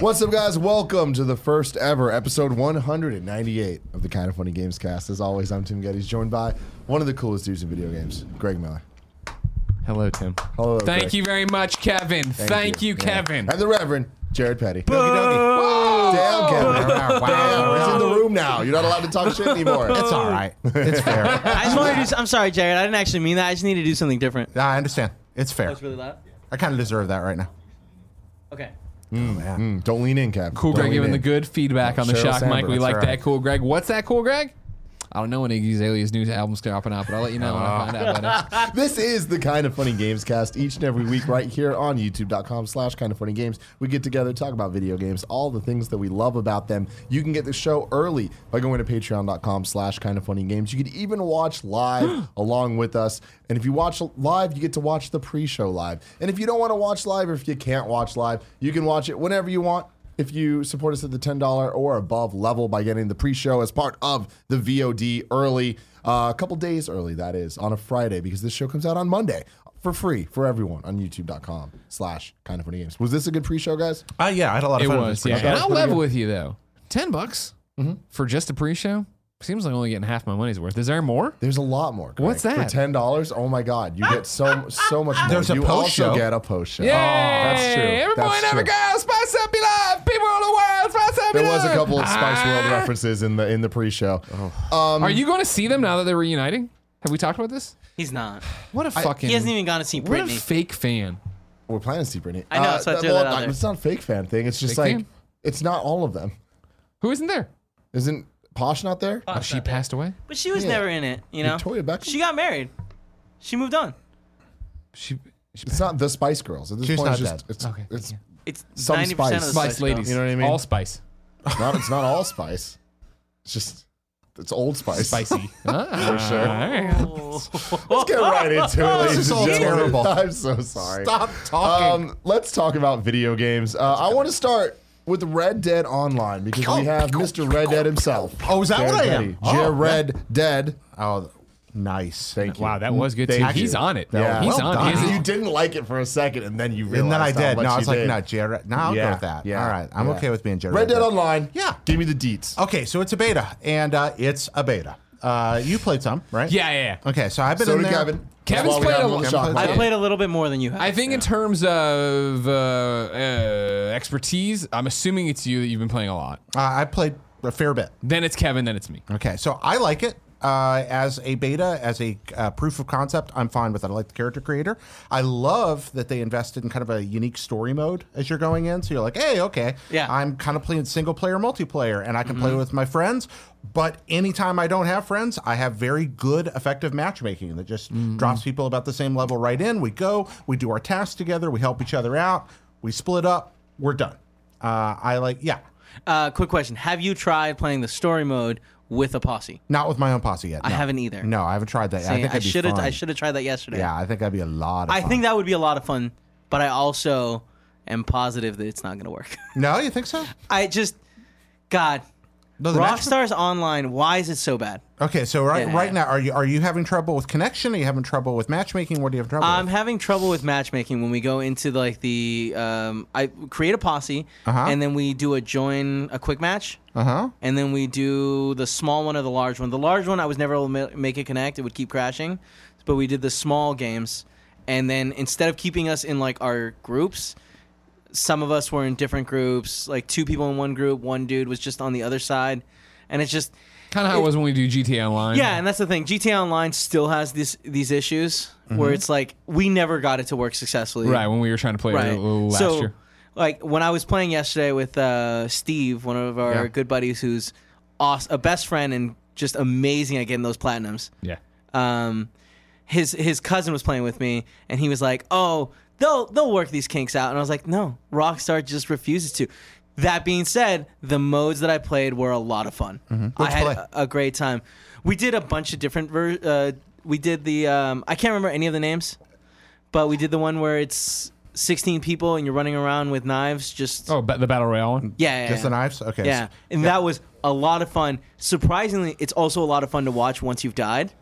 What's up, guys? Welcome to the first ever episode 198 of the Kinda Funny Gamescast. As always, I'm Tim Gettys, joined by one of the coolest dudes in video games, Greg Miller. Hello, Tim. Hello, Thank Greg. you very much, Kevin. Thank, you, Yeah. Kevin. And the Reverend Jared Petty. Damn, Kevin. Damn, he's in the room now. You're not allowed to talk shit anymore. It's all right. It's fair. I just wanted to do. s- I'm sorry, Jared. I didn't actually mean that. I just need to do something different. Yeah, I understand. It's fair. That's really loud. I kind of deserve that right now. Okay. Mm, don't lean in, Kev. Cool Don't Greg lean giving the good feedback on the Sheryl shock mic. We like right. that, Cool Greg. What's that, Cool Greg? I don't know when Iggy Azalea's new album's dropping out, but I'll let you know when I find out about it. This is the Kinda Funny Gamescast each and every week right here on youtube.com slash kind of funny games. We get together, talk about video games, all the things that we love about them. You can get the show early by going to patreon.com slash kind of funny games. You can even watch live along with us. And if you watch live, you get to watch the pre-show live. And if you don't want to watch live or if you can't watch live, you can watch it whenever you want if you support us at the $10 or above level by getting the pre-show as part of the VOD early, uh, a couple days early, that is, on a Friday, because this show comes out on Monday for free for everyone on youtube.com slash kind of funny games. Was this a good pre-show, guys? Uh, yeah, I had a lot It of fun. with was, this yeah. And I'll level good. with you, though. 10 bucks Mm-hmm. for just a pre show? Seems like I'm only getting half my money's worth. Is there more? There's a lot more. Greg. What's that? For $10, oh my God, you get so so much more. There's a you post also show. get a post show. Yay! that's true. Every boy That's and every true. girl, spice up your life. People all the world, spice up There your was a life. couple of Spice World Ah. references in the in the pre-show. Are you going to see them now that they're reuniting? Have we talked about this? He's not. What a fucking. He hasn't even gone to see What a Britney. fake fan. We're planning to see Britney. I know, so I that- threw that out there. It's not a fake fan thing. It's just Fake like fan? it's not all of them. Who isn't there? Isn't Posh not there? Oh, she passed away. but she was Yeah. never in it. You know. Victoria Beckham? She got married. She moved on. She. she It's not the Spice Girls. At this She's point, it's not just dead. it's Okay, it's It's Some ninety percent spice. of the Spice ladies. You know what I mean? All spice. not it's not all Spice. It's just it's Old Spice. Spicy. ah, For sure. all right. Let's get right into it, ladies is and gentlemen. terrible. I'm so sorry. Stop talking. Um, let's talk about video games. Uh, I want to start with Red Dead Online because we have Mr. Red Dead himself. Oh, is that Jared what I am? Petty. Oh, Jared Dead. oh, nice. Thank you. Wow, that was good Thank too. you. He's on it. Yeah. He's Well on done. it. He's- You didn't like it for a second, and then you realized And then I how did. much No, I you was like, did. no, Jared. No, I'll Yeah, go with that. yeah, All right. I'm yeah. okay with being Jared. Red Dead Online. Yeah. Give me the deets. Okay, so it's a beta, and uh, it's a beta. Uh, you played some, right? Yeah, yeah, yeah. Okay, so I've been So in did there. Kevin. Kevin's That's why we played have a him on the shot Kevin clock. I played a little bit more than you have. I think in terms of uh, uh, expertise, I'm assuming it's you that you've been playing a lot. Uh, I played a fair bit. Then it's Kevin. Then it's me. Okay, so I like it uh, as a beta, as a uh, proof of concept. I'm fine with it. I like the character creator. I love that they invested in kind of a unique story mode as you're going in. So you're like, hey, okay, Yeah. I'm kind of playing single player, multiplayer, and I can play with my friends. But anytime I don't have friends, I have very good, effective matchmaking that just drops people about the same level right in. We go, we do our tasks together, we help each other out, we split up, we're done. Uh, I like, yeah. Uh, quick question: Have you tried playing the story mode with a posse? Not with my own posse yet. I no. haven't either. No, I haven't tried that. yet. I think I should have. I should have tried that yesterday. Yeah, I think that'd be a lot of I fun. think that would be a lot of fun, but I also am positive that it's not going to work. No, you think so? I just, God, No, Rockstar's Online. Why is it so bad? Okay, so right Yeah. right now, are you are you having trouble with connection? Are you having trouble with matchmaking? What do you have trouble I'm with? having trouble with matchmaking when we go into like the um, I create a posse Uh-huh. and then we do a join a quick match Uh huh. and then we do the small one or the large one. The large one I was never able to make it connect; it would keep crashing. But we did the small games, and then instead of keeping us in like our groups, some of us were in different groups. Like two people in one group, one dude was just on the other side, and it's just Kind of how it was when we do GTA Online. yeah, and that's the thing. GTA Online still has this these issues where it's like we never got it to work successfully. Right, when we were trying to play Right. it last so, year. like when I was playing yesterday with uh, Steve, one of our Yeah. good buddies, who's awesome, a best friend and just amazing at getting those platinums. Yeah. Um, his his cousin was playing with me, and he was like, "Oh, they'll they'll work these kinks out," and I was like, "No, Rockstar just refuses to." That being said, the modes that I played were a lot of fun. I What'd you had play? a, a great time. We did a bunch of different. Ver- uh, we did the. Um, I can't remember any of the names, but we did the one where it's 16 people and you're running around with knives. Just Oh, ba- the Battle Royale one? yeah, yeah, Just yeah. the knives? Okay. Yeah, and that was a lot of fun. Surprisingly, it's also a lot of fun to watch once you've died,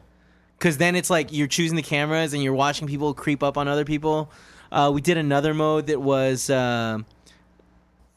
because then it's like you're choosing the cameras and you're watching people creep up on other people. Uh, we did another mode that was uh,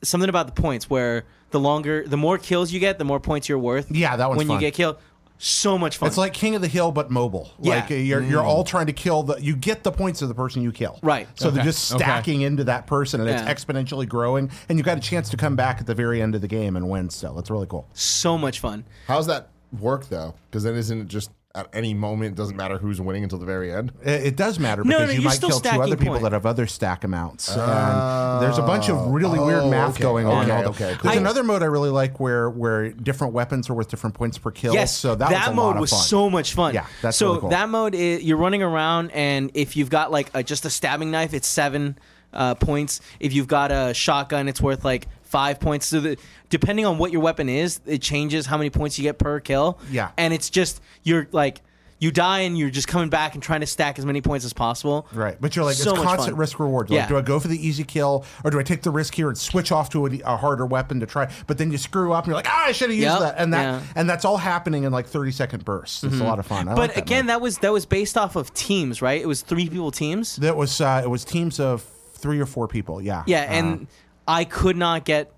something about the points, where the longer, the more kills you get, the more points you're worth. Yeah, that one's when you get killed. So much fun. It's like King of the Hill, but mobile. Yeah. Like uh, you're you're all trying to kill the. You get the points of the person you kill. Right. So they're Okay, just okay. stacking into that person, and Yeah. it's exponentially growing. And you've got a chance to come back at the very end of the game and win. Still, it's really cool. so much fun. How's that work though? Because then isn't it just at any moment it doesn't matter who's winning until the very end? It, it does matter because no, you you're might kill two other people point. that have other stack amounts. and there's a bunch of really weird Oh, math okay, going on. okay, okay, cool. There's I- another mode I really like where where different weapons are worth different points per kill. Yes, so that, was a mode lot of was fun. so much fun. Yeah, that's so really cool. that mode is you're running around, and if you've got like a, just a stabbing knife, it's seven uh, points. If you've got a shotgun, it's worth like five points. So the, depending on what your weapon is, it changes how many points you get per kill. Yeah. and it's just you're like. You die and you're just coming back and trying to stack as many points as possible. Right, but you're like So it's constant fun. risk reward. Yeah. Like, do I go for the easy kill or do I take the risk here and switch off to a, a harder weapon to try? But then you screw up and you're like, ah, I should have used Yep, that, and that yeah. Mm-hmm. and that's all happening in like 30 second bursts. It's a lot of fun. I But like that again, mode. that was that was based off of teams, right? It was three people teams. that was uh, it was teams of three or four people. Yeah, Yeah, Uh, and I could not get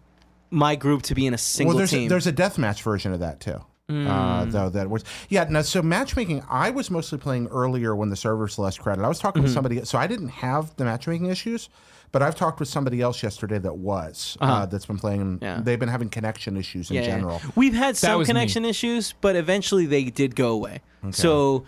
my group to be in a single well, there's team. A, there's a deathmatch version of that too. Uh, though that was yeah. Now, so matchmaking, I was mostly playing earlier when the servers less crowded. I was talking with somebody, so I didn't have the matchmaking issues, but I've talked with somebody else yesterday that was uh that's been playing. Yeah. They've been having connection issues in Yeah, yeah. general. We've had some was me. connection issues, but eventually they did go away. So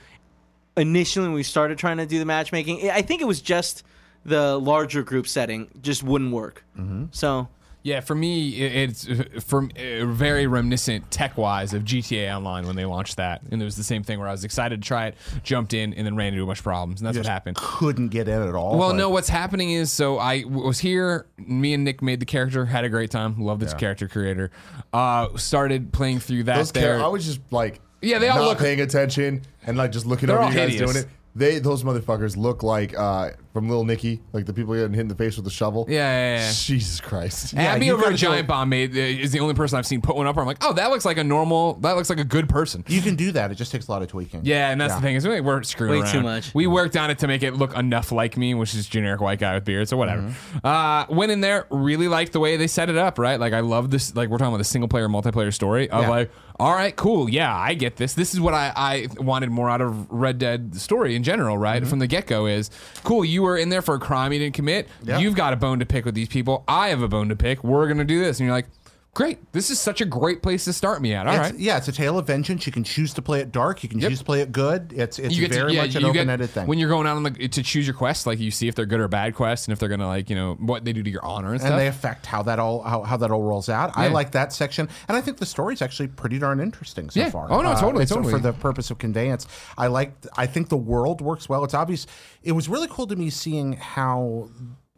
initially, when we started trying to do the matchmaking, I think it was just the larger group setting just wouldn't work. Mm-hmm. So Yeah, for me, it's uh, from uh, very reminiscent tech wise of GTA Online when they launched that, and it was the same thing where I was excited to try it, jumped in, and then ran into a bunch of problems, and that's what happened. Couldn't get in at all. Well, like- no, what's happening is so I was here. Me and Nick made the character, had a great time, loved its character creator. Uh, started playing through that. Those there. char- I was just like, Yeah, they all not look- paying attention and like just looking They're over all you guys hideous. doing it. They those motherfuckers look like uh, from Little Nicky, like the people getting hit in the face with a shovel. Yeah, yeah, yeah. Jesus Christ. Abby you over at Giant Bomb made uh, is the only person I've seen put one up. Where I'm like, oh, that looks like a normal. That looks like a good person. you can do that. It just takes a lot of tweaking. Yeah, and that's Yeah. the thing is we we're screwing Way around. too much. We worked on it to make it look enough like me, which is generic white guy with beard. So whatever. Mm-hmm. Uh, went in there, really liked the way they set it up. Right, like I love this. Like we're talking about the single player, multiplayer story of Yeah. like, all right, cool, yeah, I get this. This is what I, I wanted more out of Red Dead story in general. Right Mm-hmm. from the get go is cool. You were in there for a crime you didn't commit. Yeah. You've got a bone to pick with these people. I have a bone to pick. We're gonna do this, and you're like. Great! This is such a great place to start me at. All It's- right, Yeah, it's a tale of vengeance. You can choose to play it dark. You can Yep. choose to play it good. It's it's very to, yeah, much an open-ended thing. When you're going out on the to choose your quest, like you see if they're good or bad quests, and if they're gonna like you know what they do to your honor and, stuff. and stuff. they affect how that all how, how that all rolls out. I like that section, and I think the story's actually pretty darn interesting so Yeah. far. Oh, no, uh, totally, it's totally. For the purpose of conveyance, I like. I think the world works well. It's obvious. It was really cool to me seeing how.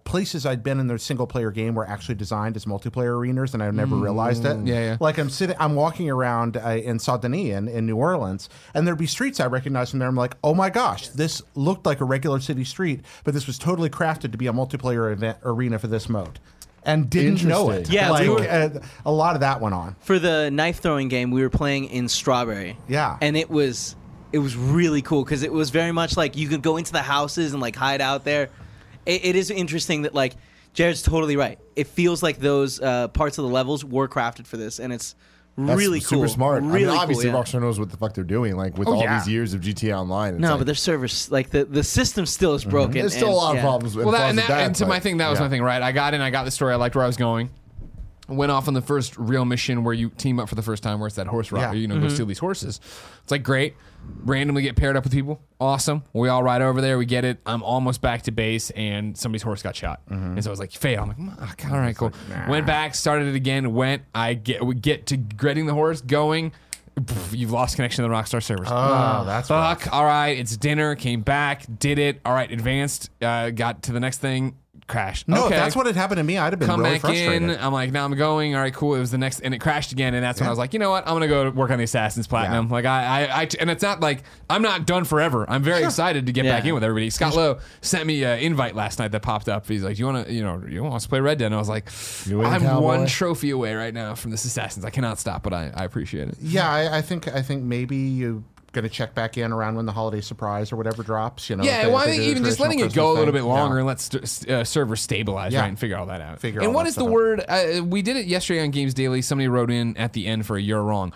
Places I'd been in their single player game were actually designed as multiplayer arenas, and I never realized it. Mm. Yeah, yeah. Like I'm sitting, I'm walking around uh, in Saint Denis in, in New Orleans, and there'd be streets I recognized from there. I'm like, oh my gosh, this looked like a regular city street, but this was totally crafted to be a multiplayer event arena for this mode, and didn't know it. Yeah, like we were- uh, a lot of that went on. for the knife throwing game, we were playing in Strawberry. Yeah. and it was it was really cool because it was very much like you could go into the houses and like hide out there. It, it is interesting that like Jared's totally right. It feels like those uh, parts of the levels were crafted for this, and it's That's really cool. super smart. Really I mean, obviously, cool, yeah. Rockstar knows what the fuck they're doing. Like with Oh, all yeah. these years of GTA Online. it's No, like, but their servers like the the system still is broken. there's still and- a lot yeah. of problems. well, that, and, with that, and to but- my thing, that was yeah. my thing, right? I got in, I got the story, I liked where I was going. Went off on the first real mission where you team up for the first time, where it's that horse ride, Yeah. you know, go steal these horses. It's like great. Randomly get paired up with people. Awesome. We all ride over there. We get it. I'm almost back to base, and somebody's horse got shot. And so I was like, fail. I'm like, "Mm, okay, all right, cool. Went back, started it again. Went. I get we get to getting the horse going. You've lost connection to the Rockstar servers. Oh, that's rough. Fuck. All right. It's dinner. Came back. Did it. All right. Advanced. Uh, got to the next thing. Crashed. No, okay. if that's what had happened to me, I'd have been Come really back frustrated. in. I'm like, now I'm going. All right, cool. It was the next, and it crashed again. And that's when I was like, you know what? I'm gonna go work on the Assassin's Platinum. Yeah. Like I, I, I, and it's not like I'm not done forever. I'm very excited to get back in with everybody. Scott Lowe sent me an invite last night that popped up. He's like, you want to, you know, you want us to play Red Dead? And I was like, You in, I'm cowboy? one trophy away right now from this Assassins. I cannot stop, but I, I appreciate it. Yeah, I, I think I think maybe you going to check back in around when the holiday surprise or whatever drops. You know, Yeah, they- well, I think even just letting it Christmas go a little bit longer Yeah. and let st- uh, servers stabilize, Yeah. right, and figure all that out. Figure and what is the out. word? Uh, we did it yesterday on Games Daily. Somebody wrote in at the end for a year wrong.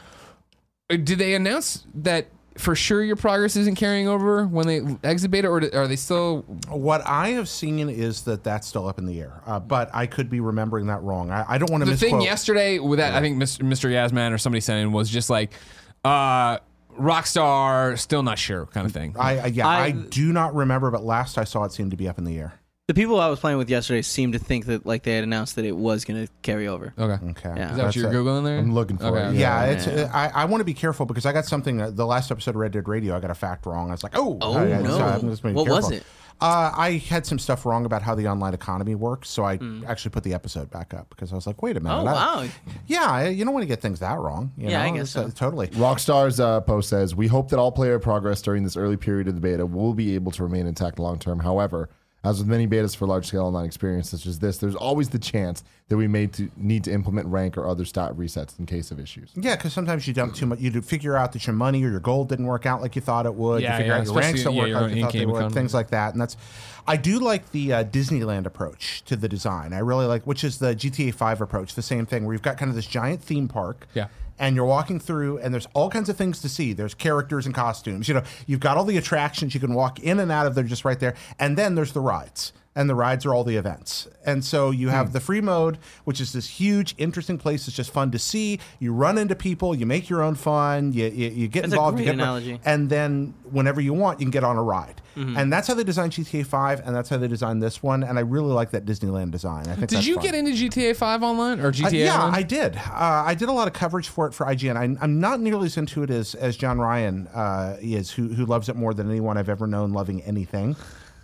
Uh, Did they announce that for sure your progress isn't carrying over when they exit beta, or are they still? What I have seen is that that's still up in the air, uh, but I could be remembering that wrong. I, I don't want to The misquote. thing yesterday with that, I think Mr. Mr. Yasman or somebody sent in was just like, uh, Rockstar still not sure kind of thing. I, I yeah, I, I- do not remember, but last I saw it seemed to be up in the air. The people I was playing with yesterday seemed to think that like they had announced that it was going to carry over. okay. Okay, Yeah. Is that what you're it. googling there? I'm looking for Okay. it. Yeah, Yeah. it's. uh, I, I want to be careful because I got something. Uh, the last episode of Red Dead Radio, I got a fact wrong. I was like, oh, Oh, I- I- no. so I'm just being What was careful. it? Uh, I had some stuff wrong about how the online economy works, so I Hmm. actually put the episode back up because I was like, wait a minute. Oh I- wow! Yeah, you don't want to get things that wrong. you Yeah, I guess It's, uh, so. totally. Rockstar's uh, post says, "We hope that all player progress during this early period of the beta will be able to remain intact long term. However, as with many betas for large scale online experience such as this, there's always the chance that we may to need to implement rank or other stat resets in case of issues." Yeah, because sometimes you dump too much. You do figure out that your money or your gold didn't work out like you thought it would. Yeah, you figure yeah, out your ranks don't yeah, work out like you thought they would. economy. Things like that, and that's. I do like the uh, Disneyland approach to the design. I really like, which is the GTA Five approach. The same thing where you've got kind of this giant theme park. Yeah. And you're walking through, and there's all kinds of things to see. There's characters and costumes. You know, you've got all the attractions you can walk in and out of. They're just right there. And then there's the rides and the rides are all the events. And so you Hmm. have the free mode, which is this huge, interesting place. It's just fun to see. You run into people, you make your own fun, you, you, you get That's a involved. great you get analogy. And then whenever you want, you can get on a ride. Mm-hmm. And that's how they designed GTA 5, and that's how they designed this one. And I really like that Disneyland design. I think Did you fun. get into GTA 5 online or Uh, GTA? yeah, online? I did. Uh, I did a lot of coverage for it for IGN. I, I'm not nearly as into it as, as John Ryan uh, is, who, who loves it more than anyone I've ever known loving anything.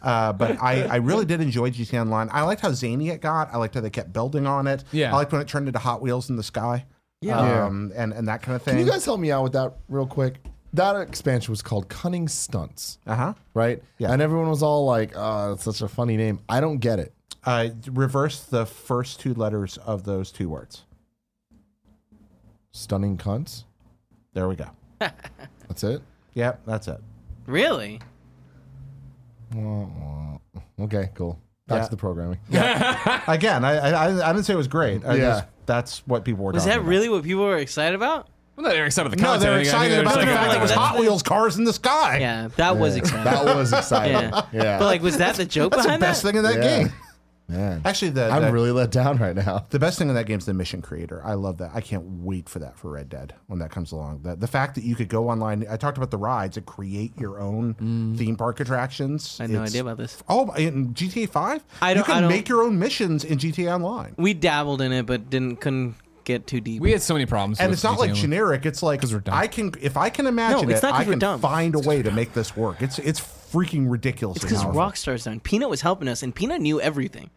Uh, but I, I really did enjoy GTA Online. I liked how zany it got. I liked how they kept building on it. Yeah. I liked when it turned into Hot Wheels in the sky. Yeah. Um, and, and that kind of thing. Can you guys help me out with that real quick? That expansion was called Cunning Stunts, uh huh. right? Yeah. And everyone was all like, "Oh, it's such a funny name." I don't get it. Uh, reverse the first two letters of those two words. Stunning cunts. There we go. That's it. Yep, that's it. Really? Okay, cool. Back Yeah. to the programming. Yeah. Again, I, I I didn't say it was great. I Yeah. just, that's what people were. Was talking that about. really what people were excited about? Well, no, they're excited about the No, content. they're I think- I think excited about the like, fact that it was that's- Hot Wheels cars in the sky. Yeah, that was exciting. That was exciting. Yeah. yeah. But like, was that the joke That's the behind best that? thing in that Yeah. game. Man, Actually, the I'm the, really let down right now. the best thing in that game is the mission creator. I love that. I can't wait for that for Red Dead when that comes along. The, the fact that you could go online. I talked about the rides and create your own mm. theme park attractions. I had no It's- idea about this. Oh, in GTA Five, I you don't- can I don't- make your own missions in GTA Online. We dabbled in it, but didn't couldn't get too deep. We had so many problems. And with it's not like GTA. generic. It's like we're dumb. I can if I can imagine No, it's it, I can dumb. find a way to make this work. It's it's freaking ridiculous. it's because. Rockstar's done. Peanut was helping us, and Peanut knew everything.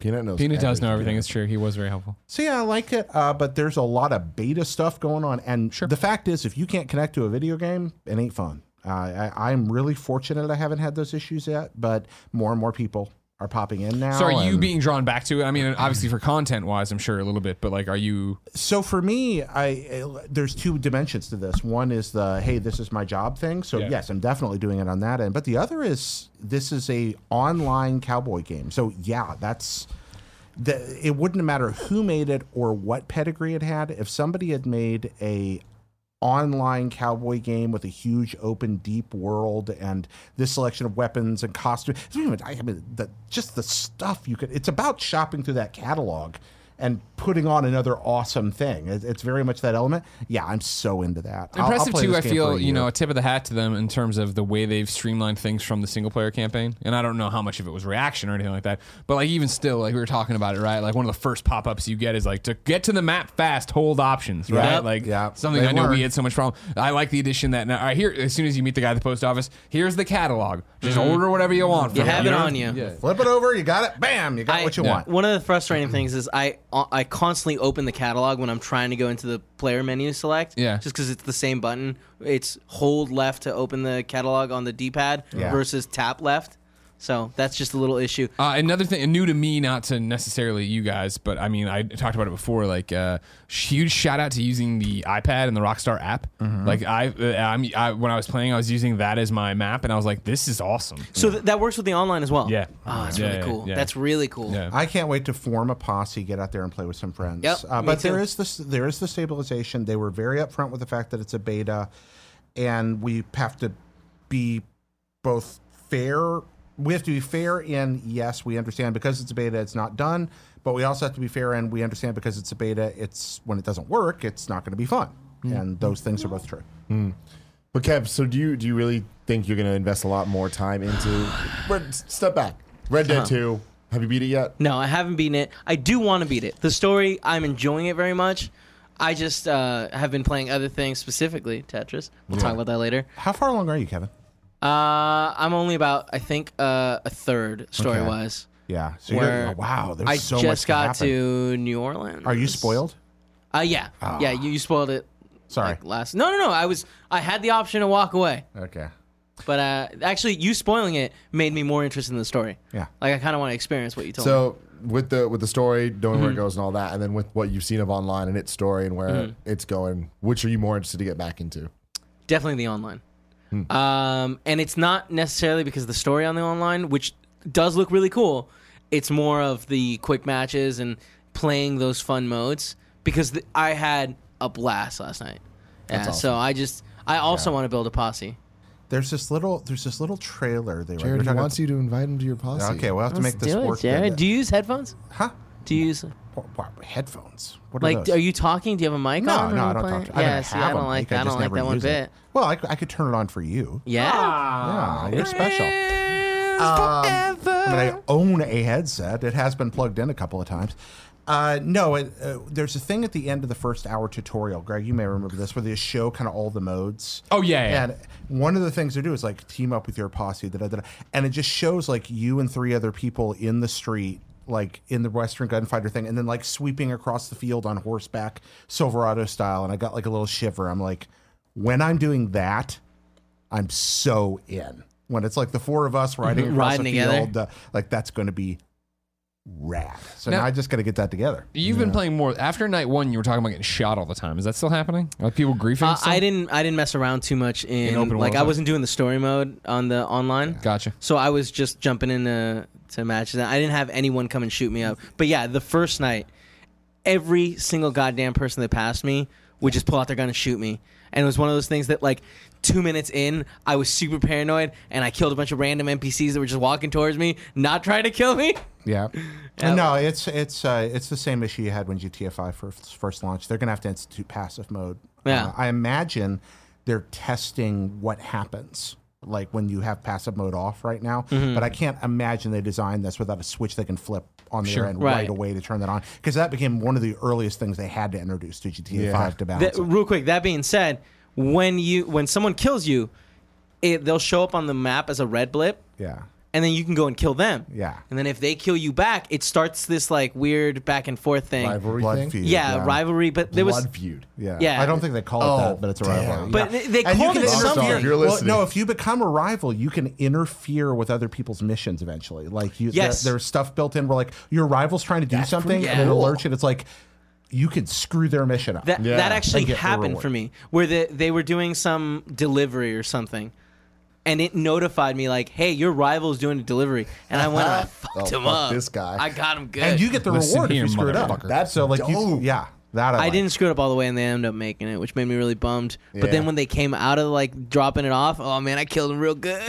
Peanut knows. Peanut does know everything. It's true. He was very helpful. So yeah, I like it, uh, but there's a lot of beta stuff going on, and sure. the fact is, if you can't connect to a video game, it ain't fun. Uh, I, I'm really fortunate I haven't had those issues yet, but more and more people are popping in now. So are you being drawn back to it? I mean, obviously for content wise, I'm sure a little bit, but like, are you? So for me, I there's two dimensions to this. One is the hey, this is my job thing. So Yeah. yes, I'm definitely doing it on that end. But the other is this is a online cowboy game. So yeah, that's the, it wouldn't matter who made it or what pedigree it had. If somebody had made a online cowboy game with a huge open deep world and this selection of weapons and costumes I mean the, just the stuff you could it's about shopping through that catalog and putting on another awesome thing. It, it's very much that element. Yeah, I'm so into that. I'll- I'll Impressive too. I feel you know a tip of the hat to them in terms of the way they've streamlined things from the single player campaign. And I don't know how much of it was reaction or anything like that. But like even still, like we were talking about it, right? Like one of the first pop ups you get is like to get to the map fast, hold options, right? Yep. Like Yeah. something They I know we had so much problem. I like the addition that now, all right, here as soon as you meet the guy at the post office, here's the catalog. Just mm-hmm. order whatever you want. You have it know? on you. Yeah. Flip it over, you got it. Bam, you got I- what you Yeah. want. One of the frustrating things is I I constantly open the catalog when I'm trying to go into the player menu select. Yeah. Just because it's the same button. It's hold left to open the catalog on the D-pad Yeah. versus tap left. So that's just a little issue. Uh, another thing, new to me, not to necessarily you guys, but I mean, I talked about it before. Like, uh, huge shout out to using the iPad and the Rockstar app. Mm-hmm. Like, I, uh, I'm, I, when I was playing, I was using that as my map, and I was like, this is awesome. So th- that works with the online as well. Yeah. Oh, that's Yeah, really yeah, cool. yeah. That's really cool. Yeah. I can't wait to form a posse, get out there and play with some friends. Yep, uh, but there too. is this, there is the stabilization. They were very upfront with the fact that it's a beta, and we have to be both fair. We have to be fair in yes, we understand because it's a beta, it's not done. But we also have to be fair and we understand because it's a beta, it's when it doesn't work, it's not going to be fun. And those things are both true. But Kev, so do you do you really think you're going to invest a lot more time into? Red, step back. Red Uh-huh. Dead Two. Have you beat it yet? No, I haven't beaten it. I do want to beat it. The story, I'm enjoying it very much. I just uh, have been playing other things, specifically Tetris. We'll talk about that later. How far along are you, Kevin? Uh, I'm only about, I think, uh, a third story wise. Yeah. So you're, oh, wow, there's I so much I just got happen. to New Orleans. Are you spoiled? Uh, yeah, yeah. You, you spoiled it. Sorry. Like last. No, no, no. I was. I had the option to walk away, Okay. but uh, actually, you spoiling it made me more interested in the story. Yeah. Like I kind of want to experience what you told me. So with the with the story, knowing Mm-hmm. where it goes and all that, and then with what you've seen of online and its story and where Mm-hmm. it's going, which are you more interested to get back into? Definitely the online. Hmm. Um, and it's not necessarily because of the story on the online, which does look really cool. It's more of the quick matches and playing those fun modes because th- I had a blast last night. Yeah, That's so I just I also want to build a posse. There's this little there's this little trailer they were Jared, he talking- wants you to invite him to your posse. Okay, we'll have to make this Do it, work. Jared. Do you use headphones? huh? Do you use What, what, headphones? What are like? those? Are you talking? Do you have a mic no, on? no, I don't playing? talk to. I Yeah, don't see, I don't like. mic, I don't like that one use it. bit. Well, I, could turn it on for you. Yeah. Yeah, you're special. Um, I mean, I own a headset. It has been plugged in a couple of times. Uh, no, it, uh, there's a thing at the end of the first hour tutorial, Greg. You may remember this, where they show kind of all the modes. Oh, yeah, yeah. And one of the things they do is like team up with your posse, da, da, da, da. and it just shows like you and three other people in the street, like in the Western gunfighter thing, and then like sweeping across the field on horseback, Silverado style. And I got like a little shiver. I'm like, when I'm doing that, I'm so in. When it's like the four of us riding across Riding the together. field, uh, like that's going to be rad. So now, Now- I just got to get that together. You've been playing more after night one. You were talking about getting shot all the time. Is that still happening? Like people griefing? Uh. I didn't. I didn't mess around too much in, In open like world I stuff? wasn't doing the story mode on the online. Gotcha. So I was just jumping into to matches. I didn't have anyone come and shoot me up. But yeah, the first night, every single goddamn person that passed me would just pull out their gun and shoot me. And it was one of those things that like two minutes in, I was super paranoid and I killed a bunch of random NPCs that were just walking towards me, not trying to kill me. Yeah. Yeah. No, it's it's uh, it's the same issue you had when GTA 5 first, first launched. They're going to have to institute passive mode. Yeah. Uh, I imagine they're testing what happens like when you have passive mode off right now. Mm-hmm. But I can't imagine they designed this without a switch they can flip on their Sure. end right. Right. away to turn that on because that became one of the earliest things they had to introduce to GTA Yeah. 5 to balance. That, real quick, that being said, when you when someone kills you, it, they'll show up on the map as a red blip, Yeah. And then you can go and kill them. Yeah. And then if they kill you back, it starts this like weird back and forth thing. Rivalry Blood thing. feud. Yeah, rivalry. But there was Blood feud. Yeah. Yeah. I don't think they call it Oh, that, but it's a rivalry. damn. But they- they And you called can it interfere- something. If you're Well, listening. no, if you become a rival, you can interfere with other people's missions eventually. Like you, Yes. there- there's stuff built in where like your rival's trying to do something pretty and it cool. alerts you. and It's like you could screw their mission up. that Yeah. that actually And get the happened reward. for me, where they they were doing some delivery or something. And it notified me like, "Hey, your rival's doing a delivery," and I went, and I fucked Oh, him fuck up. this guy. I got him good. and you get the Listen reward here, if you screw it up. That's so like you, yeah, that I, I like. didn't screw it up all the way, and they ended up making it, which made me really bummed. But then when they came out of like dropping it off, oh man, I killed him real good.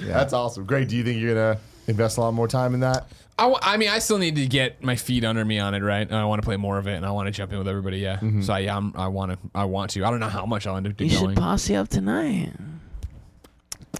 That's awesome. Great. Do you think you're gonna invest a lot more time in that? I, I mean, I still need to get my feet under me on it, right? And I want to play more of it, and I want to jump in with everybody. Yeah. So yeah, I'm, I want to. I want to. I don't know how much I'll end up doing. You should posse up tonight.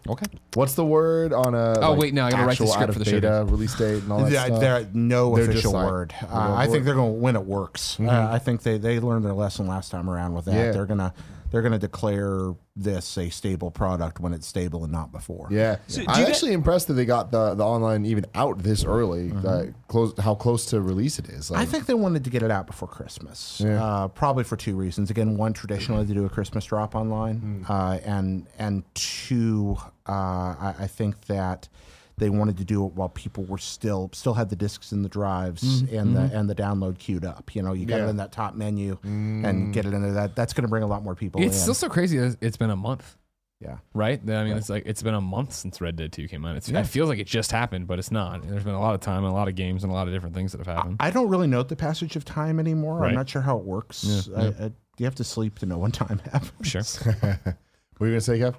okay. What's the word on a? Oh, like, wait, no, I gotta write the script for of the show beta release date and all that Yeah, stuff? there no They're official like, word. Uh, I think they're going to when it works. Uh, I think they they learned their lesson last time around with that. Yeah. They're gonna they're gonna declare this a stable product when it's stable and not before. Yeah, do I'm you actually impressed that they got the, the online even out this early. Uh, close, how close to release it is. I think they wanted to get it out before Christmas. Yeah. Uh, probably for two reasons. Again, one, traditionally they do a Christmas drop online, uh, and and two, uh, I, I think that they wanted to do it while people were still still had the discs in the drives mm-hmm. and the mm-hmm. and the download queued up. You know, you got Yeah. it in that top menu mm. and get it in there. That that's going to bring a lot more people It's in. still so crazy. It's been a month, yeah. right? I mean, it's like it's been a month since Red Dead Two came out. It's, It feels like it just happened, but it's not. There's been a lot of time and a lot of games and a lot of different things that have happened. I don't really note the passage of time anymore. Right. I'm not sure how it works. I, I, you have to sleep to know when time happens. Sure. what were you gonna say, Kev?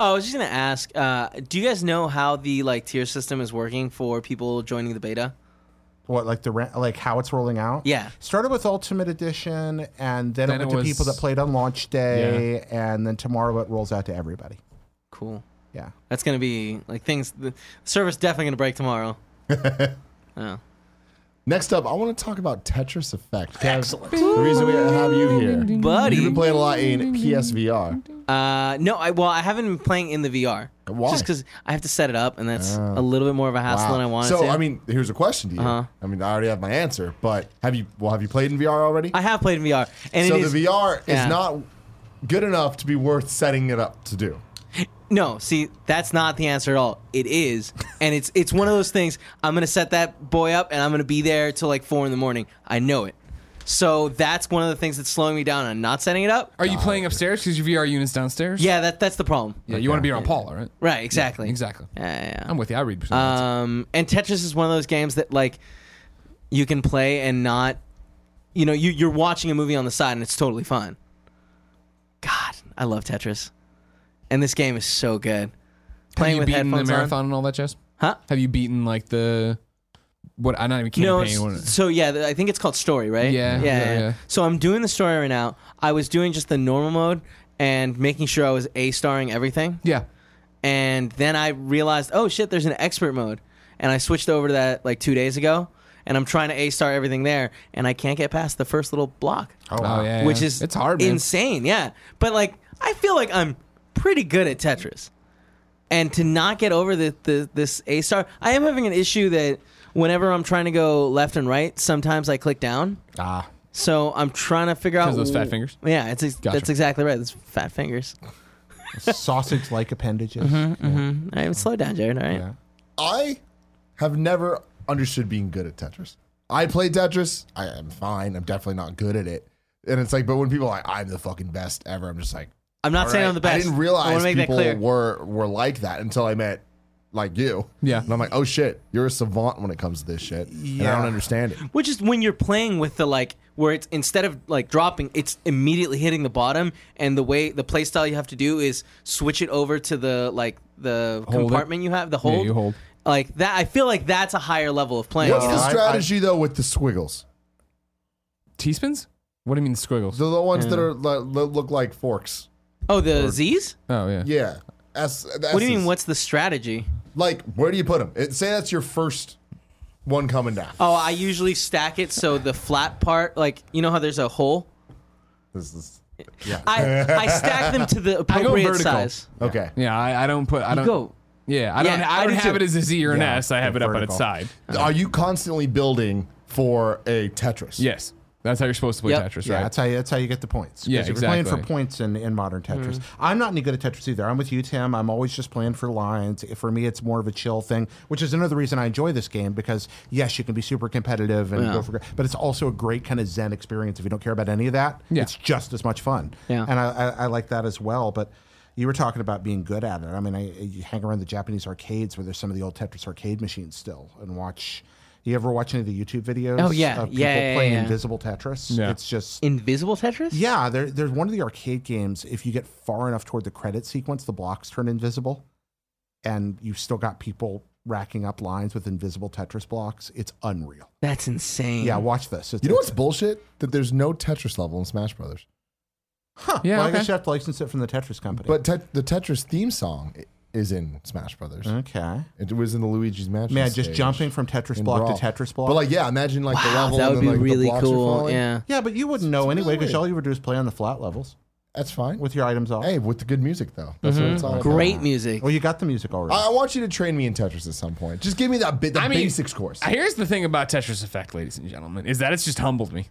Oh, I was just gonna ask. Uh, do you guys know how the like tier system is working for people joining the beta? What like the like how it's rolling out? Yeah. Started with Ultimate Edition, and then, Then it went it to people that played on launch day, and then tomorrow it rolls out to everybody. Cool. Yeah. That's gonna be like things. The server's definitely gonna break tomorrow. oh. Next up, I want to talk about Tetris Effect. Excellent. The reason we have you here, Buddy. you've been playing a lot in PSVR. Uh, no, I well, I haven't been playing in the VR. Why? Just because I have to set it up, and that's a little bit more of a hassle than I wanted so to. I mean, here's a question to you. Uh-huh. I mean, I already have my answer, but have you? Well, have you played in VR already? I have played in VR, and so it is the VR yeah. is not good enough to be worth setting it up to do. No. See, that's not the answer at all. It is, and it's it's one of those things. I'm gonna set that boy up, and I'm gonna be there till like four in the morning. I know it. So that's one of the things that's slowing me down on not setting it up. Are you playing upstairs because your VR unit's downstairs? Yeah, that that's the problem. Yeah. You want to be around Paula, right? Right. Exactly. Exactly. Yeah, yeah, yeah. I'm with you. I read. between the lines. Um, and Tetris is one of those games that like you can play and not, you know, you you're watching a movie on the side and it's totally fine. God, I love Tetris, and this game is so good. Have Playing you with beaten the headphones marathon on, and all that jazz? huh? Have you beaten like the what? I'm not even No, campaign. what- s- so yeah, th- I think it's called Story, right? Yeah, yeah, yeah, yeah. yeah. So I'm doing the story right now. I was doing just the normal mode and making sure I was a starring everything. yeah. and then I realized, oh shit, there's an expert mode, and I switched over to that like two days ago, and I'm trying to A star everything there, and I can't get past the first little block, Oh, Oh yeah. which is it's hard, man. insane, yeah. But like, I feel like I'm pretty good at Tetris, and to not get over the, the this A star, I am having an issue that whenever I'm trying to go left and right, sometimes I click down. Ah. So I'm trying to figure out those fat fingers? Yeah, it's ex- Gotcha. that's exactly right. Those fat fingers. sausage like appendages. Mm-hmm. All right, slow down, Jared. All right. Yeah. I have never understood being good at Tetris. I play Tetris. I am fine. I'm definitely not good at it. And it's like, but when people are like, I'm the fucking best ever, I'm just like, I'm not all saying right. I'm the best. I didn't realize want to make people that clear. were were like that until I met like you. Yeah. And I'm like, oh shit, you're a savant when it comes to this shit. And I don't understand it. Which is when you're playing with the like where it's instead of like dropping, it's immediately hitting the bottom, and the way the play style you have to do is switch it over to the like the Hold it. compartment you have, the hold. you hold. Like that, I feel like that's a higher level of playing. What's you the know? I- strategy though with the squiggles? T-spins? What do you mean squiggles? The, the ones that are li- li- look like forks. Oh, the Z's. oh yeah. Yeah. S, the What do you mean? What's the strategy? like? Where do you put them? It, say that's your first one coming down. Oh, I usually stack it so the flat part, like you know how there's a hole. This is yeah. I I stack them to the appropriate vertical. size. okay. Yeah, I, I don't put. I don't. go. Yeah, I don't. Yeah, I I don't do have too. it as a Z or an Yeah, S. I have it up on vertical. its side. Are you constantly building for a Tetris? Yes, that's how you're supposed to play Yep. Tetris, Yeah, right? that's how you, that's how you get the points. Yeah, if you're playing for points in, in modern Tetris. Mm. I'm not any good at Tetris either. I'm with you, Tim. I'm always just playing for lines. For me, it's more of a chill thing, which is another reason I enjoy this game because yes, you can be super competitive and Yeah. go for, but it's also a great kind of zen experience. If you don't care about any of that, Yeah. it's just as much fun. Yeah. and I, I, I like that as well. But you were talking about being good at it. I mean, I, you hang around the Japanese arcades where there's some of the old Tetris arcade machines still, and watch. You ever watch any of the YouTube videos? Oh, yeah. of people Yeah, yeah, playing yeah. Invisible Tetris. Yeah. It's just Invisible Tetris. yeah, there, there's one of the arcade games. If you get far enough toward the credit sequence, the blocks turn invisible, and you've still got people racking up lines with invisible Tetris blocks. It's unreal. That's insane. Yeah, watch this. It's, You know what's bullshit? That there's no Tetris level in Smash Brothers. Huh. Yeah, well, I okay. guess you have to license it from the Tetris company. But te- the Tetris theme song i- is in Smash Brothers. okay. It was in the Luigi's Mansion. Man, just stage jumping from Tetris in block Brawl. to Tetris block. But like, yeah, imagine like the level. that and would then, be like, the really blocks are cool. falling. Yeah. yeah, but you wouldn't know anyway because all you would do is play on the flat levels That's fine. with your items off. hey, with the good music though. That's what mm-hmm. it's all about. Great music. Well, you got the music already. I I want you to train me in Tetris at some point. Just give me that bit, the I mean, basics course. Uh, here's the thing about Tetris Effect, ladies and gentlemen, is that it's just humbled me.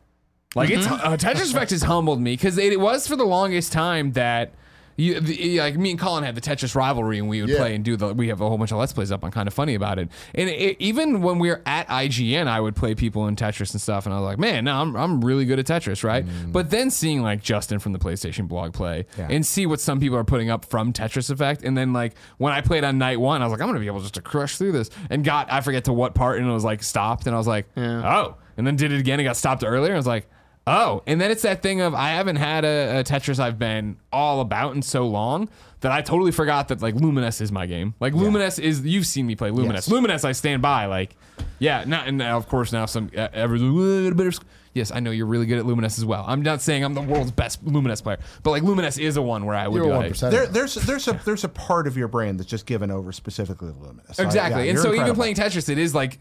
Like it's mm-hmm. uh, Tetris Effect has humbled me because it, was for the longest time that. You, the, like me and Colin had the Tetris rivalry, and we would Yeah. play and do the. We have a whole bunch of let's plays up on kind of funny about it. And it, even when we were at IGN, I would play people in Tetris and stuff, and I was like, man, no, I'm I'm really good at Tetris, right? Mm. But then seeing like Justin from the PlayStation blog play Yeah. and see what some people are putting up from Tetris Effect, and then like when I played on night one, I was like, I'm gonna be able just to crush through this, and got I forget to what part, and it was like stopped, and I was like, oh, and then did it again, and got stopped earlier, and I was like. Oh, and then it's that thing of I haven't had a, a Tetris I've been all about in so long that I totally forgot that like Lumines is my game. Like Lumines is you've seen me play Lumines. Yes. Lumines I stand by. Like, yeah, not and now, of course now some uh, every better. Yes, I know you're really good at Lumines as well. I'm not saying I'm the world's best Lumines player, but like Lumines is a one where I would You're be a one like, percent. there, there's there's a there's a part of your brain that's just given over specifically to Lumines. So, Exactly. yeah, and you're so even incredible. playing Tetris, it is like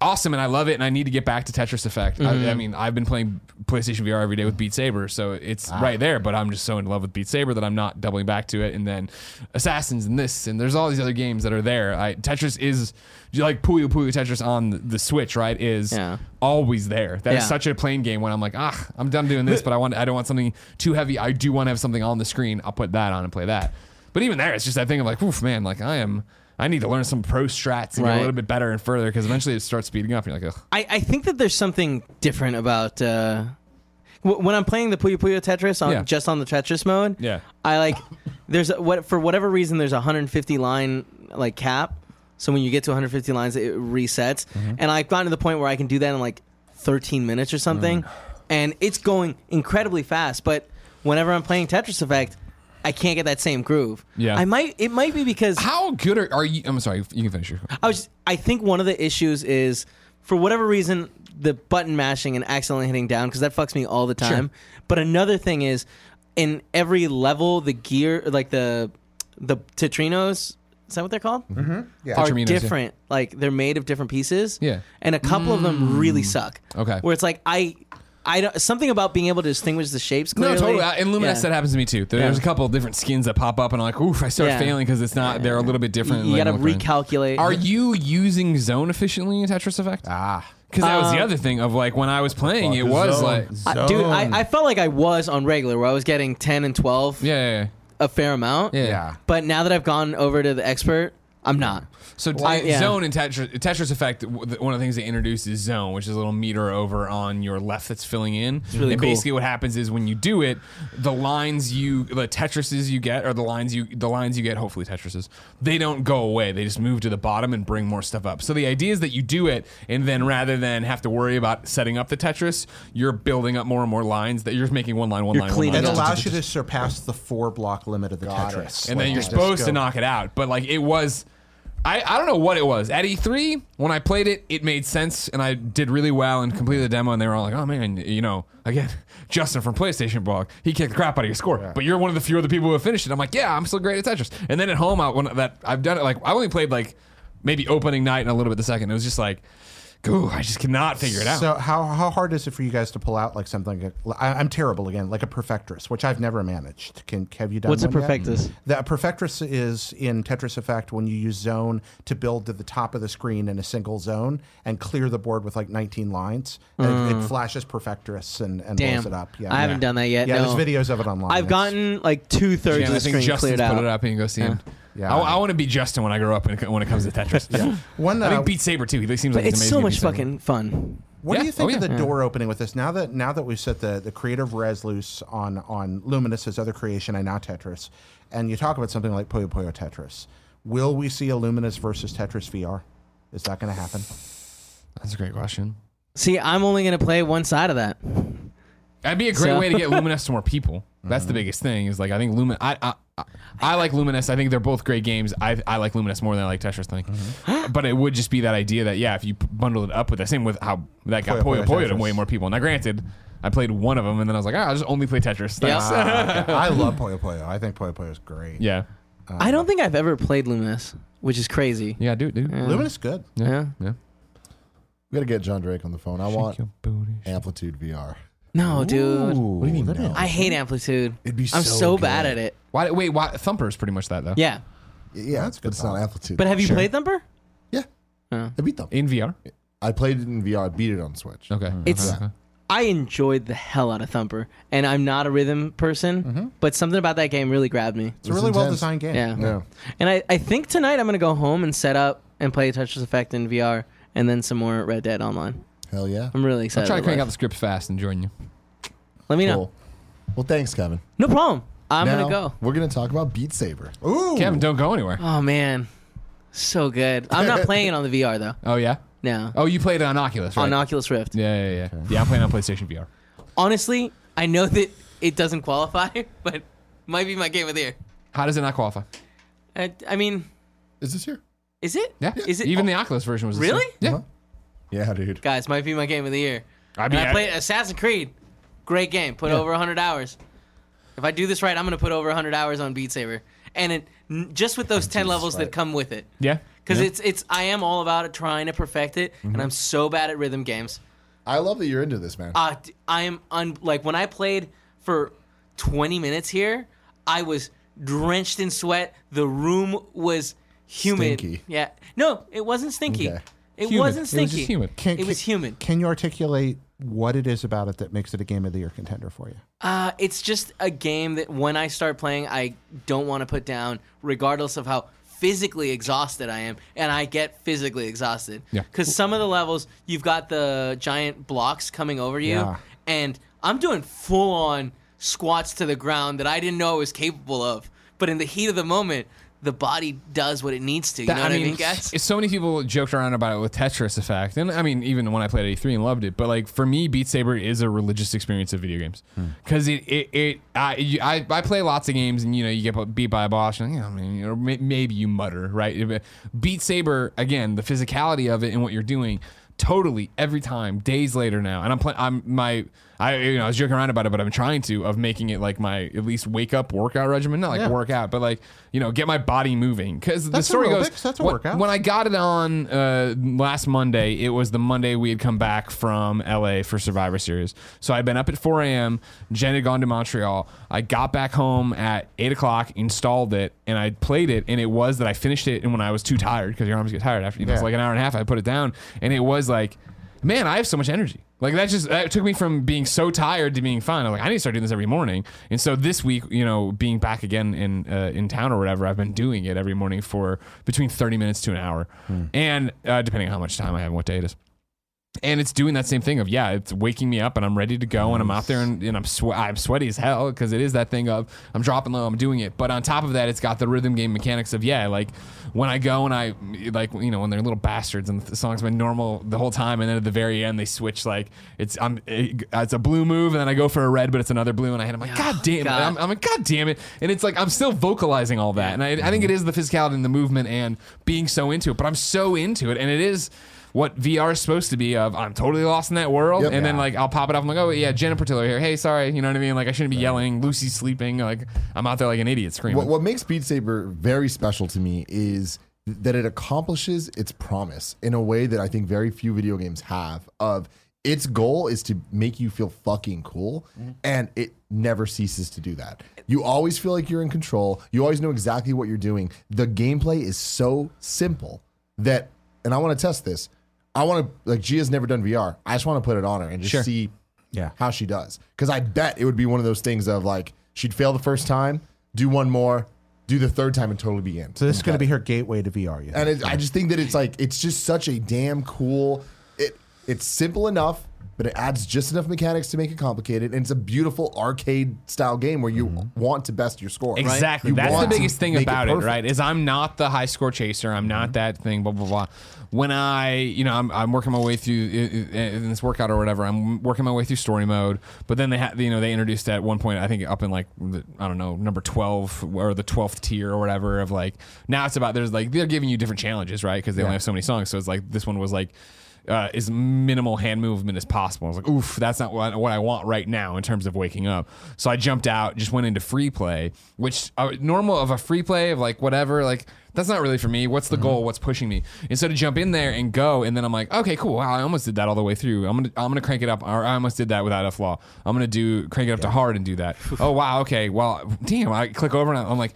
awesome and I love it and I need to get back to Tetris Effect. I, I mean, I've been playing PlayStation VR every day with Beat Saber, so it's right there, but I'm just so in love with Beat Saber that I'm not doubling back to it. And then Assassins and this and there's all these other games that are there. I Tetris is like Puyo Puyo Tetris on the, Switch, right? Is Yeah. always there. That is Yeah. such a plain game when I'm like, ah, I'm done doing this, but I want I don't want something too heavy. I do want to have something on the screen. I'll put that on and play that. But even there, it's just that thing of like, oof, man, like I am. I need to learn some pro strats and get Right. a little bit better and further because eventually it starts speeding up. And you're like, Ugh. I, I think that there's something different about uh, w- when I'm playing the Puyo Puyo Tetris on Yeah. just on the Tetris mode. Yeah. I like there's a, what for whatever reason there's a 150 line like cap. So when you get to 150 lines, it resets, Mm-hmm. and I've gotten to the point where I can do that in like 13 minutes or something, Mm. and it's going incredibly fast. But whenever I'm playing Tetris Effect, I can't get that same groove. Yeah. I might. It might be because how good are, are you? I'm sorry, you can finish your. I was. I think one of the issues is, for whatever reason, the button mashing and accidentally hitting down because that fucks me all the time. But another thing is, in every level, the gear, like the the tetrinos, is that what they're called? Mm-hmm. Yeah. Are Tetraminos, yeah. different. Like they're made of different pieces. Yeah. And a couple of them really suck. Okay. Where it's like I. I don't, something about being able to distinguish the shapes Clearly. No, totally. In Lumines, Yeah. that happens to me too. There's Yeah. a couple of different skins that pop up, and I'm like, oof, I start Yeah. failing because it's not. They're a little bit different. You, like, got to recalculate. Are you using zone efficiently in Tetris Effect? ah, Because that was the Um, other thing of like when I was playing, fuck it is was zone? like, I- dude, I, I felt like I was on regular where I was getting 10 and 12 yeah, yeah, a fair amount. yeah. yeah. But now that I've gone over to the expert, I'm not. So I- yeah. zone and Tetris, Tetris Effect, w- the- one of the things they introduced is zone, which is a little meter over on your left that's filling in. really and cool. basically, what happens is when you do it, the lines you, the Tetrises you get, or the lines you, the lines you get, hopefully Tetrises, they don't go away. They just move to the bottom and bring more stuff up. So the idea is that you do it, and then rather than have to worry about setting up the Tetris, you're building up more and more lines. That you're just making one line, one You're line, cleaning one It line. Yeah. allows you to surpass the four block limit of the Tetris. and then you're supposed to knock it out. But like it was, I I don't know what it was at E3 when I played it. It made sense and I did really well and completed the demo. And they were all like, "Oh man, you know, again, Justin from PlayStation Blog, he kicked the crap out of your score, but you're one of the few other people who have finished it." I'm like, "Yeah, I'm still great at Tetris." And then at home, I when that I've done it like I only played like maybe opening night and a little bit the second. It was just like, "Ooh, I just cannot figure it out." So how how hard is it for you guys to pull out like something? I, I'm terrible again, like a Perfectris, which I've never managed. Can have you done? What's a one yet? perfectus? The Perfectris is in Tetris Effect when you use zone to build to the top of the screen in a single zone and clear the board with like 19 lines. And it, it flashes Perfectris and, and Mm. Blows it up. Yeah, I haven't done that yet. Yeah, no. there's videos of it online. I've It's- gotten like two thirds Yeah, of the screen Justin's cleared put out. it up and you go see him. Yeah. I, I want to be Justin when I grow up and when it comes to Tetris. yeah. One, I uh, think Beat Saber too. He seems like he's it's so at much Beat Saber. fucking fun. What Yeah. do you think Oh, of the yeah. door opening with this? Now that now that we've set the, the creative res loose on on Lumines, his other creation, and now Tetris, and you talk about something like Puyo Puyo Tetris, will we see a Lumines versus Tetris VR? Is that going to happen? That's a great question. See, I'm only going to play one side of that. That'd be a great So- way to get Lumines to more people. That's Mm-hmm. the biggest thing. Is like I think Lumin. I, I I like Lumines. I think they're both great games. I, I like Lumines more than I like Tetris thing. Mm-hmm. But it would just be that idea that yeah, if you bundle it up with that same with how that got Puyo Puyo Puyo Puyo to Tetris. way more people. Now, granted, I played one of them and then I was like, ah, I'll just only play Tetris. Yeah. Thanks. Ah, okay. I love Puyo Puyo. I think Puyo Puyo is great. yeah, I don't think I've ever played Lumines, which is crazy. yeah, dude, dude. Yeah. Lumines is good. Yeah. yeah. We got to get John Drake on the phone. I want Shake your booty. Amplitude VR. No, dude. What do you mean no? I hate Amplitude. It'd be I'm so so, bad good. at it. Why? Wait, why? Thumper is pretty much that though. Yeah. Yeah, That's but good it's not. Amplitude. But have you Sure. played Thumper? yeah, Oh. I beat them. In VR. I played it in VR. I beat it on Switch. Okay. Mm-hmm. It's- Okay. I enjoyed the hell out of Thumper, and I'm not a rhythm person, mm-hmm. but something about that game really grabbed me. It's a really intense. well designed game. Yeah. Yeah. And I, I think tonight I'm going to go home and set up and play Tetris Effect in VR and then some more Red Dead Online. Hell yeah. I'm really excited. I'll try to crank life. out the scripts fast and join you. Let me know. Cool. Well, thanks, Kevin. No problem. I'm Now, going to go. We're gonna talk about Beat Saber. Ooh. Kevin, don't go anywhere. Oh, man. So good. I'm not playing it on the VR, though. Oh yeah. No. Oh, you played it on Oculus, right? On Oculus Rift. yeah, yeah, yeah. Yeah, I'm playing on PlayStation VR. Honestly, I know that it doesn't qualify, but might be my game of the year. How does it not qualify? I, I mean, Is this here? is it? Yeah. Is it Even oh, the Oculus version was the Really? same. Yeah. Uh-huh. Yeah, dude. guys? Might be my game of the year. I And mean, I I- played Assassin's Creed. Great game. Put over 100 hours. If I do this right, I'm going to put over 100 hours on Beat Saber. And it, just with those 10 this levels right. that come with it. yeah. Because yeah. it's it's I am all about it, trying to perfect it, and I'm so bad at rhythm games. I love that you're into this, man. Uh, d- I am un- like when I played for 20 minutes here, I was drenched in sweat. The room was humid. Stinky. Yeah, no, it wasn't stinky. Okay. It Humid. wasn't It was stinky. just humid. Can, It was can- humid. Can you articulate what it is about it that makes it a game of the year contender for you? Uh, it's just a game that when I start playing, I don't want to put down, regardless of how physically exhausted I am, and I get physically exhausted. Yeah. Because some of the levels, you've got the giant blocks coming over you, Yeah. and I'm doing full on squats to the ground that I didn't know I was capable of. But in the heat of the moment, the body does what it needs to. You know what I mean, guys? so many people joked around about it with Tetris Effect, and I mean, even when I played at E3 and loved it. But like for me, Beat Saber is a religious experience of video games hmm. because it, it, it I, you- I I play lots of games, and you know, you get beat by a boss, and you know, I mean, or may- maybe you mutter, right? Beat Saber again, the physicality of it and what you're doing. Totally every time, days later now, and I'm playing. I'm my I you know I was joking around about it, but I'm trying to of making it like my at least wake up workout regimen, not like Yeah. workout, but like you know get my body moving because the story goes. that's a when- workout. When I got it on uh, last Monday, it was the Monday we had come back from LA for Survivor Series. So I'd been up at 4 a.m. Jen had gone to Montreal. I got back home at 8 o'clock, installed it, and I played it. And it was that I finished it, and when I was too tired, because your arms get tired after you know, it's like an hour and a half, I put it down, and it was like, man, I have so much energy. Like that just that took me from being so tired to being fine. I'm like, I need to start doing this every morning. And so this week, you know, being back again in uh, in town or whatever, I've been doing it every morning for between 30 minutes to an hour, and uh, depending on how much time I have and what day it is. And it's doing that same thing of yeah, it's waking me up and I'm ready to go and I'm out there and, and I'm swe- I'm sweaty as hell because it is that thing of I'm dropping low, I'm doing it. But on top of that, it's got the rhythm game mechanics of yeah, like when I go and I like you know when they're little bastards and the song's been normal the whole time and then at the very end they switch like it's I'm it, it's a blue move and then I go for a red but it's another blue and I hit I'm like god damn it I'm, I'm like god damn it. And it's like I'm still vocalizing all that. And I, I think it is the physicality and the movement and being so into it but I'm so into it and it is what VR is supposed to be of I'm totally lost in that world Yep. and then like I'll pop it up I'm like oh yeah Jenna Portillo here hey sorry you know what I mean like I shouldn't be yelling Lucy's sleeping like I'm out there like an idiot screaming What, what makes Beat Saber very special to me is that it accomplishes its promise in a way that I think very few video games have. Of its goal is to make you feel fucking cool, mm-hmm. and it never ceases to do that. You always feel like you're in control. You always know exactly what you're doing. The gameplay is so simple that, and I want to test this. I want to like Gia's never done VR. I just want to put it on her and just Sure. see Yeah. how she does. Because I bet it would be one of those things of like she'd fail the first time, do one more, do the third time, and totally be in. So this is going to be her gateway to VR. You think? And it, I just think that it's like it's just such a damn cool. It it's simple enough but it adds just enough mechanics to make it complicated. And it's a beautiful arcade style game where you mm-hmm. want to best your score. Exactly. You That's the biggest thing about it, perfect. right? Is I'm not the high score chaser. I'm not mm-hmm. that thing. Blah blah blah. When I, you know, I'm, I'm working my way through i- i- in this workout or whatever. I'm working my way through story mode. But then they had, you know, they introduced at one point, I think up in like, the, I don't know, number twelve or the twelfth tier or whatever of like. Now it's about there's like they're giving you different challenges, right? Because they only have so many songs. So it's like this one was like uh, as minimal hand movement as possible. I was like, oof, that's not what, what I want right now in terms of waking up. So I jumped out, just went into free play, which uh, normal of a free play of like whatever, like that's not really for me. What's the goal? What's pushing me? Instead of jump in there and go, and then I'm like, okay, cool. Wow, I almost did that all the way through. I'm gonna I'm gonna crank it up. Or I almost did that without a flaw. I'm gonna do crank it up to hard and do that. oh wow, okay. Well, damn. I click over and I'm like.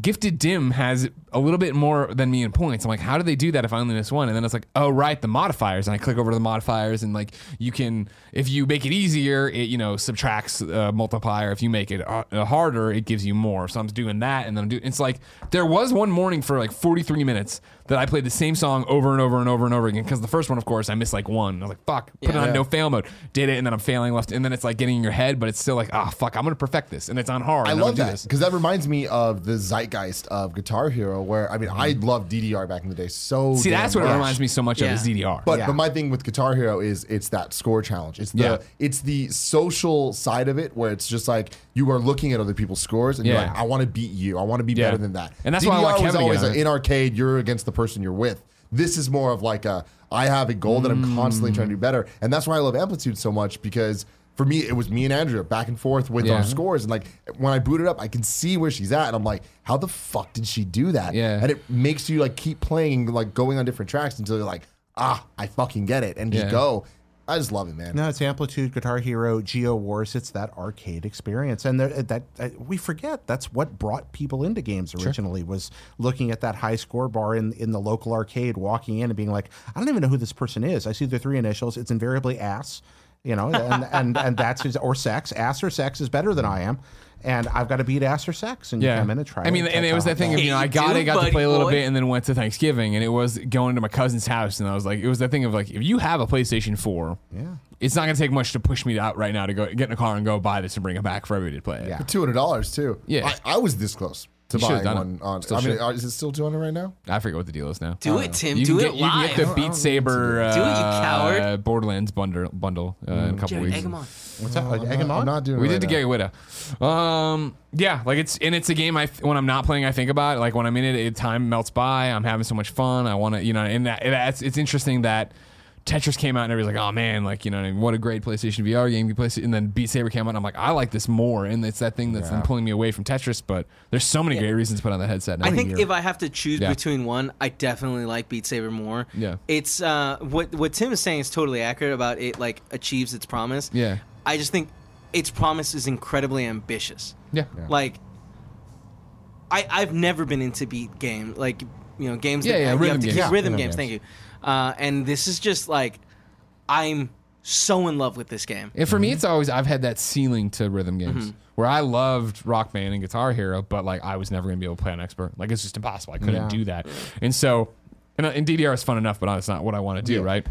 Gifted Dim has a little bit more than me in points. I'm like, how do they do that if I only miss one? And then it's like, oh right, the modifiers. And I click over to the modifiers, and like you can, if you make it easier, it you know subtracts uh, multiplier. If you make it uh, harder, it gives you more. So I'm doing that, and then I'm doing. It's like there was one morning for like 43 minutes that I played the same song over and over and over and over again because the first one, of course, I missed like one. I was like, fuck, put it on no fail mode. Did it, and then I'm failing left, and then it's like getting in your head, but it's still like, ah, fuck, I'm gonna perfect this, and it's on hard. I love do that because that reminds me of the zeitgeist of Guitar Hero, where I mean, I loved DDR back in the day so. See, damn that's what it reminds me so much Yeah. of is DDR. But Yeah. but my thing with Guitar Hero is it's that score challenge. It's the Yeah. it's the social side of it where it's just like you are looking at other people's scores and you're Yeah. like, I want to beat you. I want to be Yeah. better than that. And that's why I want DDR was always get on a, it. in arcade. You're against the person you're with. This is more of like a I have a goal that I'm constantly trying to do better, and that's why I love Amplitude so much because. For me, it was me and Andrea back and forth with Yeah. our scores, and like when I boot it up, I can see where she's at, and I'm like, "How the fuck did she do that?" Yeah. and it makes you like keep playing, like going on different tracks until you're like, "Ah, I fucking get it," and just Yeah. go. I just love it, man. No, it's Amplitude, Guitar Hero, Geo Wars. It's that arcade experience, and there, that uh, we forget that's what brought people into games originally was looking at that high score bar in in the local arcade, walking in and being like, I don't even know who this person is. I see their three initials. It's invariably ass, you know, and and and that's his, or sex. Ass or sex is better than I am, and I've got to beat ass or sex. And you come in and try. It. I mean, it, and it was that thing of you know I got it, got to play a little boy. bit, and then went to Thanksgiving, and it was going to my cousin's house, and I was like, it was that thing of like, if you have a PlayStation Four, Yeah. it's not gonna take much to push me out right now to go get in a car and go buy this and bring it back for everybody to play it. Yeah. Two hundred dollars too. Yeah. I, I was this close to You should've buying done it. one. On, Still I mean, should. uh, is it still two hundred right now? I forget what the deal is now. Do it, Tim. You Do can it get, you can get the Beat Saber uh, Do it, you coward. Borderlands bundle bundle uh, in a couple Jared, weeks. egg him on. what's that? Like, I'm, egg 'em not, on? I'm not doing. We it did right to now. Gary Whitta. Um, yeah, like it's and it's a game I when I'm not playing I think about. it. Like when I'm in it, it time melts by. I'm having so much fun. I want to, you know, and that, that's it's interesting that Tetris came out and everybody's like, oh man, like you know, what I mean? what a great PlayStation VR game. You play, and then Beat Saber came out. and I'm like, I like this more, and it's that thing that's then pulling me away from Tetris. But there's so many great reasons to put on that headset. Now. I think if I have to choose Yeah. between one, I definitely like Beat Saber more. Yeah. It's uh what what Tim is saying is totally accurate about it like achieves its promise. Yeah. I just think its promise is incredibly ambitious. yeah. Like I I've never been into beat game like you know games Yeah, that yeah, rhythm have to games. keep- Yeah, rhythm rhythm games, games. thank you. Uh, and this is just like I'm so in love with this game. And for me, it's always I've had that ceiling to rhythm games where I loved Rock Band and Guitar Hero, but like I was never gonna be able to play on expert. Like it's just impossible. I couldn't Yeah. do that. And so, and, and DDR is fun enough, but it's not what I want to do. Yeah. Right?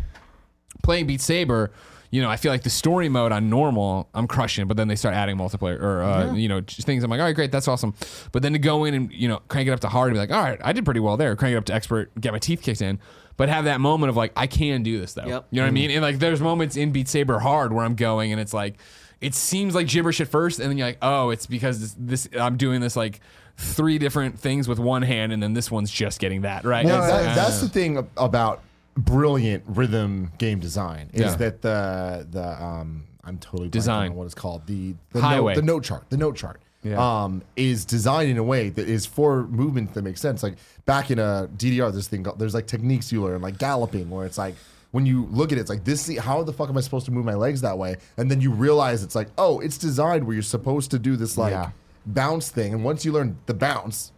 Playing Beat Saber. You know, I feel like the story mode on normal, I'm crushing, but then they start adding multiplayer or, uh, you know, just things. I'm like, all right, great, that's awesome. But then to go in and, you know, crank it up to hard and be like, all right, I did pretty well there. Crank it up to expert, get my teeth kicked in. But have that moment of like, I can do this though. Yep. You know what I mean? And like, there's moments in Beat Saber hard where I'm going and it's like, it seems like gibberish at first, and then you're like, oh, it's because this, this I'm doing this like three different things with one hand, and then this one's just getting that right. Well, It's, that, uh, that's the thing ab- about brilliant rhythm game design is Yeah. that the the um I'm totally blanking Design. on what it's called the the Highway. note, the note chart the note chart um is designed in a way that is for movement that makes sense like back in a DDR this thing there's like techniques you learn like galloping where it's like when you look at it, it's like this. How the fuck am I supposed to move my legs that way? And then you realize it's like, oh, it's designed where you're supposed to do this like Yeah. bounce thing. And once you learn the bounce,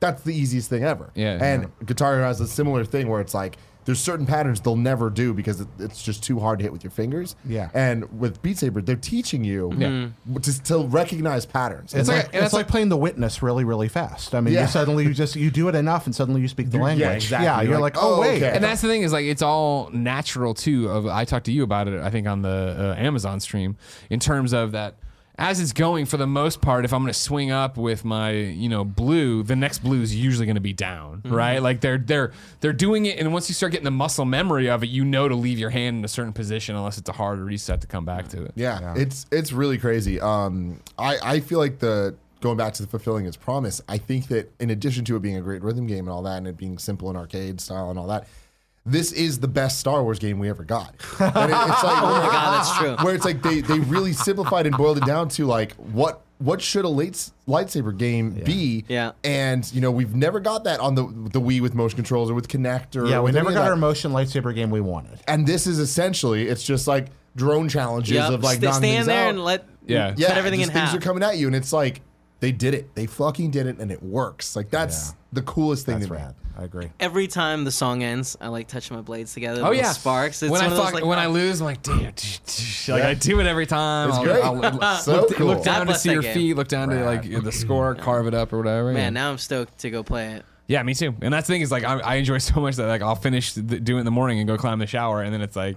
that's the easiest thing ever. Yeah, And Guitar Hero has a similar thing where it's like there's certain patterns they'll never do because it, it's just too hard to hit with your fingers. Yeah. And with Beat Saber, they're teaching you to, to recognize patterns. It's, like- like, and it's it's like playing The Witness really, really fast. I mean, Yeah. you suddenly you just you do it enough, and suddenly you speak the Yeah, language. exactly. Yeah, You're you're like, like, oh, oh, wait. okay. And that's the thing is like it's all natural too. Of I talked to you about it. I think on the uh, Amazon stream in terms of that. As it's going, for the most part, if I'm going to swing up with my, you know, blue, the next blue is usually going to be down, Mm-hmm. right? Like they're they're they're doing it, and once you start getting the muscle memory of it, you know to leave your hand in a certain position, unless it's a hard reset to come back to it. Yeah, it's it's really crazy. Um, I I feel like the going back to the fulfilling its promise. I think that in addition to it being a great rhythm game and all that, and it being simple and arcade style and all that, this is the best Star Wars game we ever got. And it- it's like, Oh my god, that's true. where it's like they they really simplified and boiled it down to like what what should a late lightsaber game be? Yeah. And you know we've never got that on the the Wii with motion controls or with Kinect or yeah, we never got that. our motion lightsaber game we wanted. And this is essentially it's just like drone challenges Yep. of like Sta- things stand there out. and let Yeah. yeah, cut everything just in things half. are coming at you, and it's like they did it. They fucking did it, and it works. Like that's Yeah. The coolest thing That's to me. rad. I agree. Every time the song ends, I like touching my blades together. Oh yeah, sparks. It's when I one of those, fuck, like, when I lose, I'm like, damn, like I do it every time. It's I'll- great. I'll- So look, cool. look down God to bless see that your game. feet, look down to like the score, carve it up or whatever. yeah. man, now I'm stoked to go play it. Yeah, me too. And that's the thing is like I, I enjoy so much that like I'll finish th- doing it in the morning and go climb the shower, and then it's like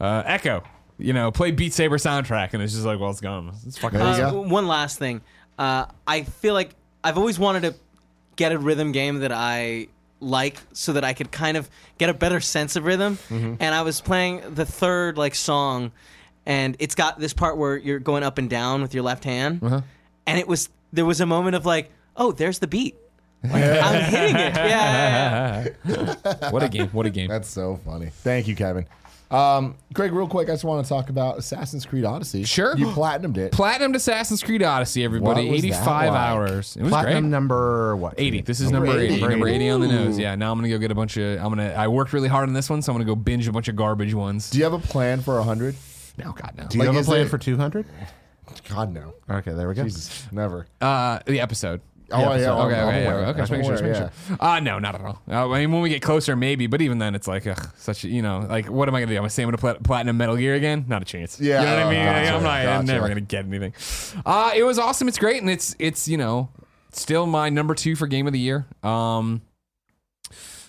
uh, Echo, you know, play Beat Saber soundtrack, and it's just like, well, it's gone. It's fucking There you awesome. go. Uh, one last thing. Uh, I feel like I've always wanted to get a rhythm game that I like so that I could kind of get a better sense of rhythm. Mm-hmm. And I was playing the third like song and it's got this part where you're going up and down with your left hand. Uh-huh. And it was there was a moment of like, "Oh, there's the beat." Like, I'm hitting it. Yeah, yeah, yeah. what a game! What a game! That's so funny. Thank you, Kevin. Um, Greg, real quick, I just want to talk about Assassin's Creed Odyssey. Sure. you platinumed it. Platinum Assassin's Creed Odyssey, everybody. What was that 85 like? hours. It was Platinum great. number what? 80. This is Number number 80. 80. Number 80 on the nose. Yeah. Now I'm gonna go get a bunch of. I'm gonna. I worked really hard on this one, so I'm gonna go binge a bunch of garbage ones. Do you have a plan for hundred? No, God no. Do you Like, have a is plan it- for 200? God no. Okay, there we go. Jesus, never. Uh, the episode. Oh yeah. I'm- Okay, I'm okay, yeah, aware. okay. Just I'm make sure, just make aware, sure. Uh, no, not at all. Uh, I mean, when we get closer, maybe, but even then, it's like, ugh, such a, you know, like, what am I gonna do? I'm gonna say I'm gonna plat- platinum Metal Gear again? Not a chance. Yeah, you know what I mean? gotcha, I'm not. I'm gotcha. never gonna get anything. Uh, it was awesome. It's great, and it's it's you know, still my number two for game of the year. Um,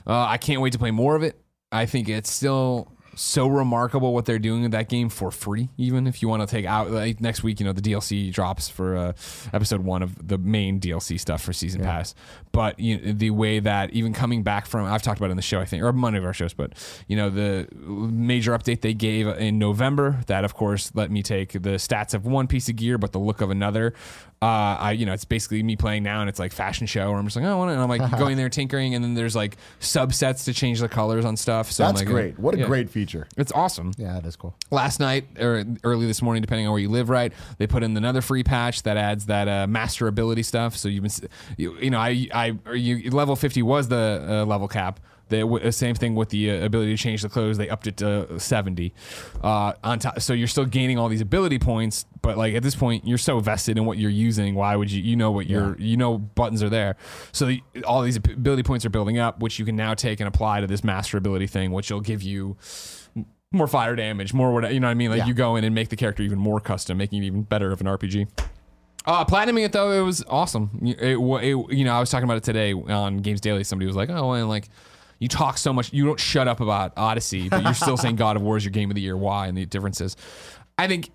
uh, I can't wait to play more of it. I think it's still so remarkable what they're doing in that game for free. Even if you want to take out like next week, you know the DLC drops for uh, episode one of the main DLC stuff for season pass. But you know, the way that even coming back from I've talked about it in the show I think or one of our shows, but you know the major update they gave in November that of course let me take the stats of one piece of gear but the look of another. Uh, I you know it's basically me playing now and it's like fashion show where I'm just like oh I want it and I'm like going there tinkering and then there's like subsets to change the colors on stuff. So I'm That's like, great. What a yeah. great feature. It's awesome. Yeah, that is cool. Last night or early this morning, depending on where you live, right? They put in another free patch that adds that uh, master ability stuff. So you've been, s- you, you know, I, I, or you level fifty was the uh, level cap. The w- same thing with the uh, ability to change the clothes. They upped it to seventy. Uh, on top, so you're still gaining all these ability points, but like at this point, you're so vested in what you're using. Why would you? You know what your, you know, buttons are there. So the- all these ability points are building up, which you can now take and apply to this master ability thing, which will give you more fire damage, more whatever. You know what I mean? Like Yeah. you go in and make the character even more custom, making it even better of an RPG. Uh, platinuming it though, it was awesome. It, it, you know, I was talking about it today on Games Daily. Somebody was like, "Oh, and like." You talk so much, you don't shut up about Odyssey, but you're still saying God of War is your game of the year. Why? And the differences. I think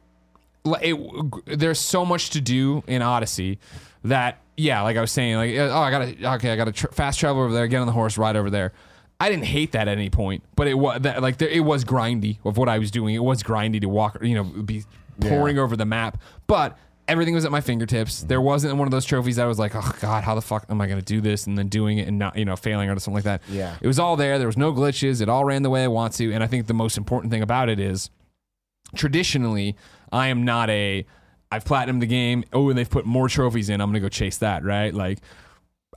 it, there's so much to do in Odyssey that yeah, like I was saying, like oh, I gotta okay, I gotta tr- fast travel over there, get on the horse, ride over there. I didn't hate that at any point, but it was that like there, it was grindy of what I was doing. It was grindy to walk, you know, be pouring over the map, but. Everything was at my fingertips. There wasn't one of those trophies that was like, oh god, how the fuck am I going to do this? And then doing it and not, you know, failing or something like that. Yeah. it was all there. There was no glitches. It all ran the way I want to. And I think the most important thing about it is traditionally, I am not a I've platinumed the game. Oh, and they've put more trophies in. I'm gonna go chase that, right? Like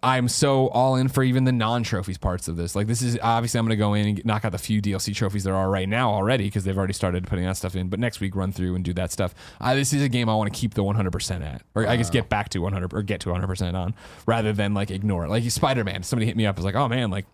I'm so all in for even the non-trophies parts of this. Like this is obviously I'm going to go in and knock out the few DLC trophies there are right now already because they've already started putting that stuff in. But next week run through and do that stuff. Uh, this is a game I want to keep the 100% at, or I guess get back to 100 or get to 100% on, rather than like ignore it. Like Spider-Man, somebody hit me up was like, oh man, like,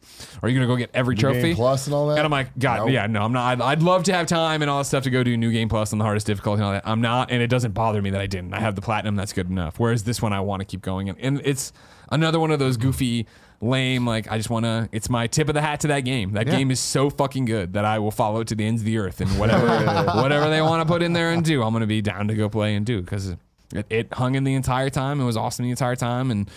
are you going to go get every New trophy Plus and all that? And I'm like, God, Nope. yeah, no, I'm not. I'd, I'd love to have time and all that stuff to go do New Game Plus on the hardest difficulty and all that. I'm not, and it doesn't bother me that I didn't. I have the platinum, that's good enough. Whereas this one, I want to keep going, and, and it's another one of those goofy, lame. Like I just want to. It's my tip of the hat to that game. That game is so fucking good that I will follow it to the ends of the earth and whatever, whatever they want to put in there and do, I'm gonna be down to go play and do because it, it hung in the entire time. It was awesome the entire time and.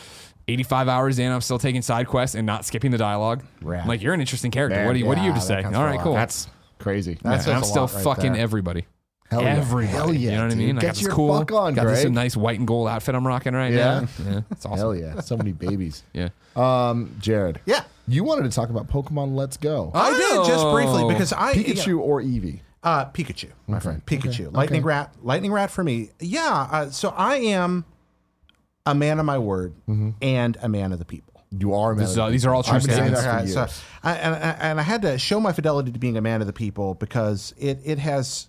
85 hours in, I'm still taking side quests and not skipping the dialogue. Like you're an interesting character. Man, what do you What do you have to say? All right, cool. That's crazy. That Yeah, I'm still right fucking there. everybody. Hell. Everybody. Hell yeah, You know what I dude. mean? I got this your cool. fuck on, got this nice white and gold outfit I'm rocking right Yeah. now. Yeah, it's awesome. Hell yeah. So many babies. Yeah. Um, Jared. Yeah. You wanted to talk about Pokemon Let's Go. I did just briefly because I Pikachu or Eevee? Uh, Pikachu, my Okay. friend. Pikachu. Okay. Lightning Okay. rat. Lightning rat for me. Yeah. Uh, so I am a man of my word Mm-hmm. and a man of the people. You are. a man This is of the these are all true I've been saying statements. that Okay, so years. I, and, and I had to show my fidelity to being a man of the people because it it has.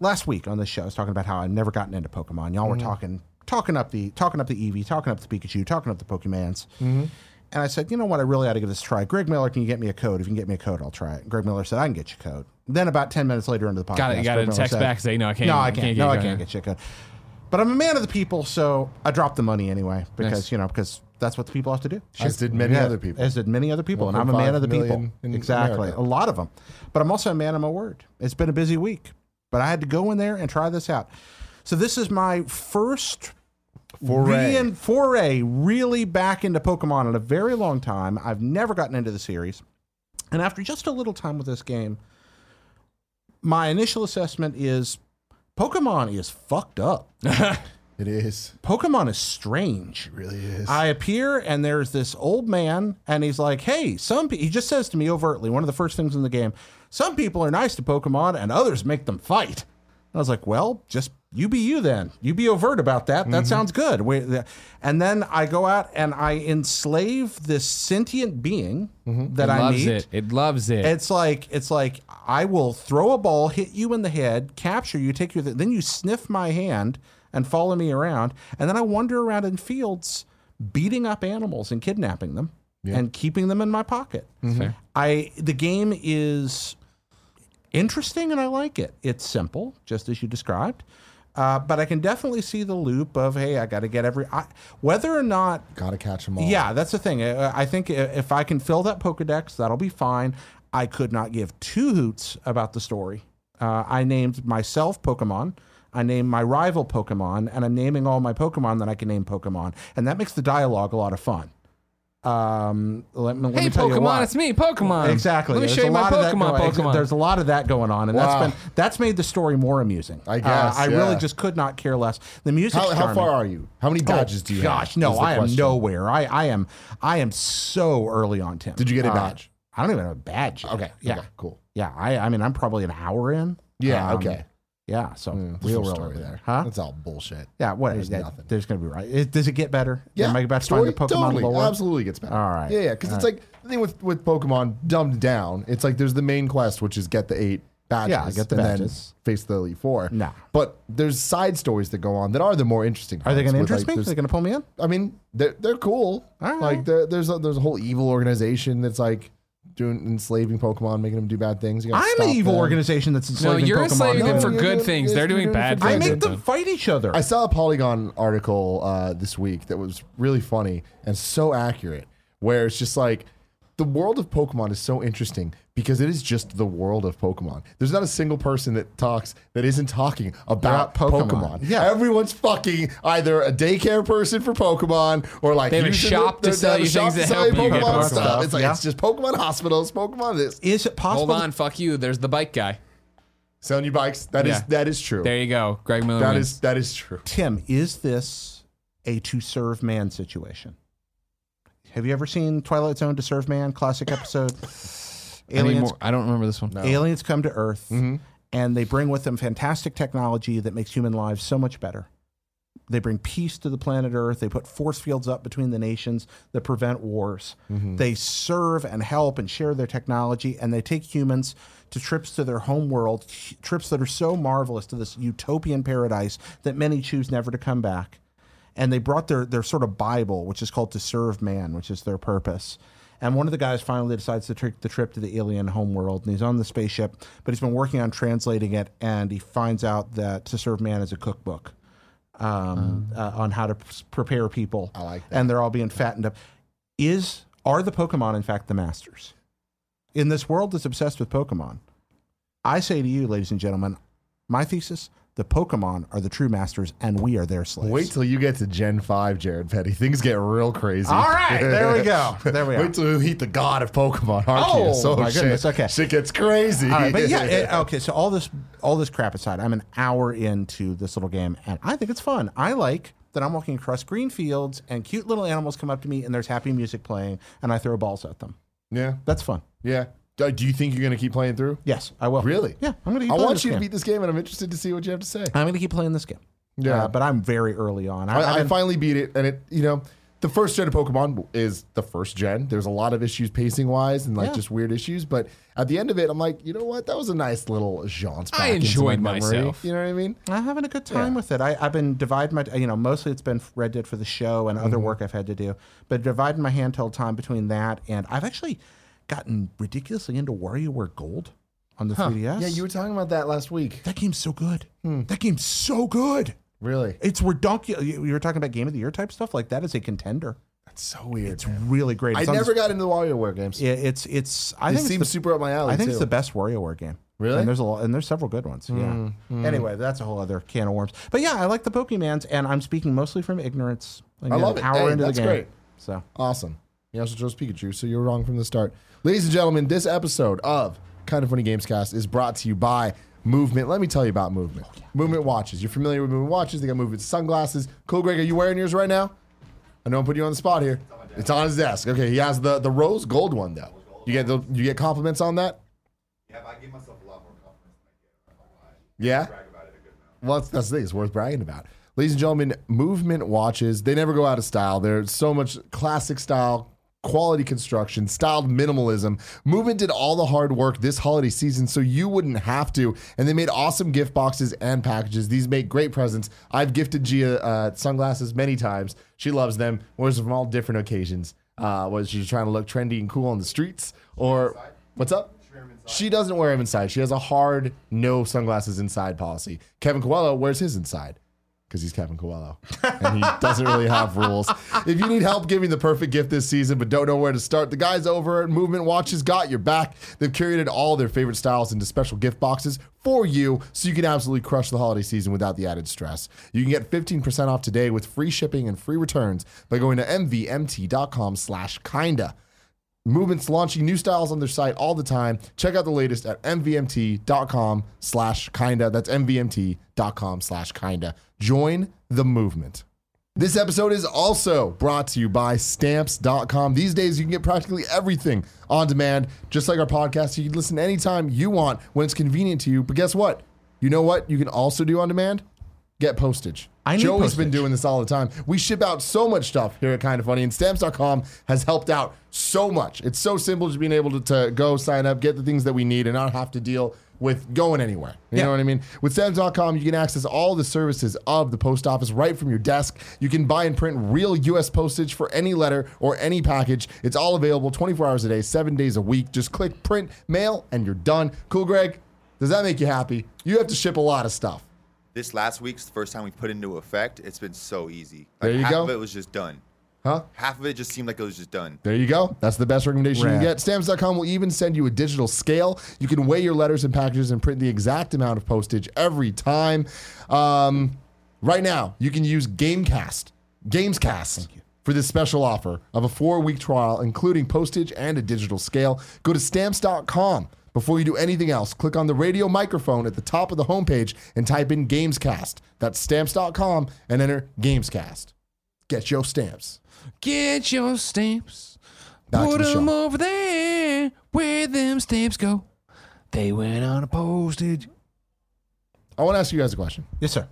Last week on this show, I was talking about how I've never gotten into Pokemon. Y'all were mm-hmm. talking talking up the talking up the Eevee, talking up the Pikachu, talking up the Pokemans. Mm-hmm. And I said, you know what? I really ought to give this a try. Greg Miller, can you get me a code? If you can get me a code, I'll try it. Greg Miller said, I can get you a code. Then about ten minutes later into the podcast, Got it. You got Greg to Miller text said, back say no. I can't. no, I can't. can't no, get I can't get you a code. But I'm a man of the people, so I dropped the money anyway because Nice. you know because that's what the people have to do. As did many other people. As did many other people, and I'm a man of the people. Exactly, America. a lot of them. But I'm also a man of my word. It's been a busy week, but I had to go in there and try this out. So this is my first Foray. rein- foray really back into Pokemon in a very long time. I've never gotten into the series, and after just a little time with this game, my initial assessment is Pokemon is fucked up. It is. Pokemon is strange. It really is. I appear and there's this old man and he's like, "Hey, some pe-, he just says to me overtly, one of the first things in the game, some people are nice to Pokemon and others make them fight." I was like, "Well, just you be you then. You be overt about that. Mm-hmm. That sounds good." And then I go out and I enslave this sentient being that It I loves meet. it. It loves it. It's like it's like I will throw a ball, hit you in the head, capture you, take you, then you sniff my hand and follow me around, and then I wander around in fields, beating up animals and kidnapping them and keeping them in my pocket. Fair. I the game is interesting and I like it. It's simple, just as you described. Uh, but I can definitely see the loop of hey, I got to get every I, whether or not Gotta catch them all. yeah, that's the thing. Uh, I think if I can fill that Pokedex, that'll be fine. I could not give two hoots about the story. Uh, I named myself Pokemon. I named my rival Pokemon, and I'm naming all my Pokemon that I can name Pokemon, and that makes the dialogue a lot of fun. Um, let, me- let hey, me tell you Pokemon, why. it's me, Pokemon. Exactly. Let me show you my Pokemon. going- Pokemon. There's a lot of that going on, and Wow. that's been that's made the story more amusing. I Uh, guess, I really just could not care less. The music. How, how far are you? How many badges do you have? Gosh, have? no, I am question. nowhere. I, I am I am so early on Tim. Did you get a Uh, badge? I don't even have a badge. yet. Okay. Yeah. Okay, cool. Yeah. I I mean I'm probably an hour in. Yeah. Um, okay. Yeah. So Mm, real, real story early. there. Huh? That's all bullshit. Yeah. What? There's yeah, nothing. There's gonna be right. It, does it get better? Yeah. Am I about to find the Pokemon totally, lore? Absolutely gets better. All right. Yeah, yeah. Because it's like the thing with with Pokemon dumbed down. It's like there's the main quest, which is get the eight badges. Yeah, get the badges. Face the Elite Four. No. But there's side stories that go on that are the more interesting. Are they going to interest like, me? Are they going to pull me in? I mean, they're they're cool. All right. Like there, there's a, there's a whole evil organization that's like doing enslaving Pokemon, making them do bad things. You gotta I'm an stop evil them. organization that's no, enslaving you're Pokemon. enslaving them for good doing- things. They're doing doing bad for I things. good make them fight each other. I saw a Polygon article uh, this week that was really funny and so accurate, where it's just like the world of Pokemon is so interesting because it is just the world of Pokemon. There's not a single person that talks that isn't talking about About Pokemon. Pokemon. Yeah. everyone's fucking either a daycare person for Pokemon or like They have a using shop to they sell have a you shop things to that sell help you you get Pokemon Pokemon stuff. stuff. It's like Yeah. it's just Pokemon hospitals, Pokemon this. Is it possible? Hold on, fuck you. There's the bike guy. Selling you bikes. That is Yeah. that is true. There you go. Greg Miller That wins. is that is true. Tim, is this a to serve man situation? Have you ever seen Twilight Zone to serve man classic episode? Aliens, more- I don't remember this one. aliens come to Earth Mm-hmm. and they bring with them fantastic technology that makes human lives so much better. They bring peace to the planet Earth. They put force fields up between the nations that prevent wars. They serve and help and share their technology, and they take humans to trips to their home world, trips that are so marvelous to this utopian paradise that many choose never to come back. And they brought their, their sort of Bible, which is called To Serve Man, which is their purpose. And one of the guys finally decides to take the trip to the alien homeworld, and he's on the spaceship, but he's been working on translating it, and he finds out that To Serve Man is a cookbook um, uh, on how to prepare people. I like And they're all being fattened up. Is are the Pokemon in fact the masters in this world that's obsessed with Pokemon? I say to you, ladies and gentlemen, my thesis: the Pokemon are the true masters, and we are their slaves. Wait till you get to Gen 5, Jared Petty. Things get real crazy. All right, there we go. There we are. Wait till you meet the god of Pokemon, Arceus. Oh, my shit. goodness, okay. Shit gets crazy. All right, but yeah, it- okay. So all this, all this crap aside, I'm an hour into this little game, and I think it's fun. I like that I'm walking across green fields, and cute little animals come up to me, and there's happy music playing, and I throw balls at them. yeah. That's fun. Yeah. Do do you think you're going to keep playing through? Yes, I will. Really? Yeah, I'm gonna. Keep I playing want this you to beat this game, and I'm interested to see what you have to say. I'm gonna keep playing this game. Yeah. Uh, but I'm very early on. I, I, I've I finally beat it, and it, you know, the first gen of Pokemon is the first gen. There's a lot of issues pacing wise and like Yeah. just weird issues, but at the end of it, I'm like, you know what? That was a nice little jaunt. I back into enjoyed my memory. myself. You know what I mean? I'm having a good time Yeah. with it. I, I've been dividing my, you know, mostly it's been Red Dead for the show and Mm-hmm. other work I've had to do, but dividing my handheld time between that and I've actually gotten ridiculously into WarioWare Gold on the 3DS. Yeah, you were talking about that last week. that game's so good. Hmm. That game's so good. Really? It's redonkulous. You you were talking about Game of the Year type stuff. Like that is a contender. That's so weird. It's really great. I It's on never this- got into the WarioWare games. Yeah, it's it's. I It think it's seems the, super up my alley. I think too. it's the best WarioWare game. Really? And there's a lot, and there's several good ones. Yeah. Anyway, that's a whole other can of worms. But yeah, I like the Pokemans, and I'm speaking mostly from ignorance. Like, I an love it. Hour Hey, into that's the game. great. So Awesome. You also chose Pikachu, so you're wrong from the start. Ladies and gentlemen, this episode of Kinda Funny Gamescast is brought to you by Movement. Let me tell you about Movement. Oh, movement watches. You're familiar with Movement watches. They got Movement sunglasses. Cool, Greg. Are you wearing yours right now? I know I'm putting you on the spot here. It's on his desk. Okay, he has the the rose gold one though. You get the you get compliments on that. Yeah, but I give myself a lot more confidence than I get. I'm not gonna lie. Yeah. Brag about it a good amount. Well, that's, that's the thing. It's worth bragging about. Ladies and gentlemen, movement watches, they never go out of style. There's so much classic style, quality construction, styled minimalism. Movement did all the hard work this holiday season so you wouldn't have to. And they made awesome gift boxes and packages. These make great presents. I've gifted Gia uh, sunglasses many times. She loves them, wears them from all different occasions. Uh, was she trying to look trendy and cool on the streets? Or what's up? She doesn't wear them inside. She has a hard no sunglasses inside policy. Kevin Coelho wears his inside because he's Kevin Coelho and he doesn't really have rules. If you need help giving the perfect gift this season but don't know where to start, the guys over at Movement Watches got your back. They've curated all their favorite styles into special gift boxes for you so you can absolutely crush the holiday season without the added stress. You can get 15% off today with free shipping and free returns by going to mvmt.com slash kinda. Movement's launching new styles on their site all the time. Check out the latest at mvmt.com slash kinda. That's mvmt.com slash kinda. Join the movement. This episode is also brought to you by stamps.com. These days, you can get practically everything on demand. Just like our podcast, you can listen anytime you want when it's convenient to you. But guess what? You know what you can also do on demand? Get postage. I need Joey's been doing this all the time. We ship out so much stuff here at Kinda Funny, and stamps.com has helped out so much. It's so simple just being able to, to go sign up, get the things that we need, and not have to deal with going anywhere. You Yeah. know what I mean? With stamps.com, you can access all the services of the post office right from your desk. You can buy and print real U.S. postage for any letter or any package. It's all available 24 hours a day, seven days a week. Just click print, mail, and you're done. Cool, Greg? Does that make you happy? You have to ship a lot of stuff. This last week's the first time we put into effect. It's been so easy. There you half go. of it was just done. Huh? Half of it just seemed like it was just done. There you go. That's the best recommendation you can get. Stamps.com will even send you a digital scale. You can weigh your letters and packages and print the exact amount of postage every time. Um, right now, you can use Gamecast, Gamescast, for this special offer of a four week trial, including postage and a digital scale. Go to stamps.com. Before you do anything else, click on the radio microphone at the top of the homepage and type in Gamescast. That's stamps.com and enter Gamescast. Get your stamps. Get your stamps. Back to Put the show. them over there where them stamps go. They went on a postage. I want to ask you guys a question. yes, sir.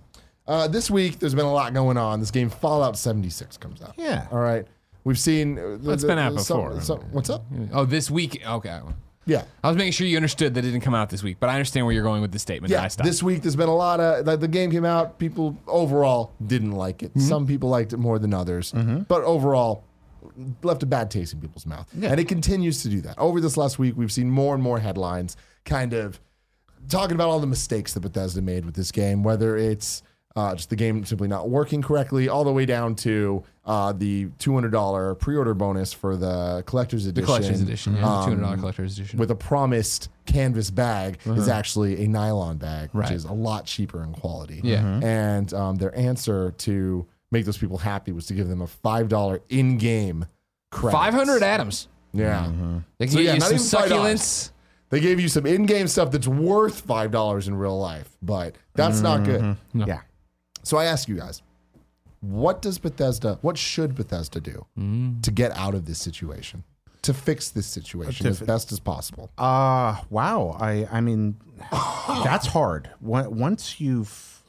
Uh, this week, there's been a lot going on. This game, Fallout 76, comes out. Yeah. All right. We've seen. uh, the- It's the- been out the- some- before. some- what's up? Oh, this week. Okay. Yeah. I was making sure you understood that it didn't come out this week, but I understand where you're going with the statement. Yeah, this week there's been a lot of like the game came out. People overall didn't like it. Mm-hmm. Some people liked it more than others, but overall left a bad taste in people's mouth. And it continues to do that. Over this last week, we've seen more and more headlines, kind of talking about all the mistakes that Bethesda made with this game, whether it's uh, just the game simply not working correctly, all the way down to uh, the $200 pre-order bonus for the collector's edition. the collector's edition, yeah, um, two hundred dollar collector's edition. with a promised canvas bag Uh-huh. is actually a nylon bag, which Right. is a lot cheaper in quality. Yeah. Mhm. And um, their answer to make those people happy was to give them a five dollar in-game credit. Five hundred atoms. Yeah. They can So, yeah, you not some even succulents. They gave you some in-game stuff that's worth five dollars in real life, but that's not good. Yeah. So I ask you guys, what does Bethesda, what should Bethesda do to get out of this situation? To fix this situation To as best as possible. Uh wow. I I mean that's hard. Once you've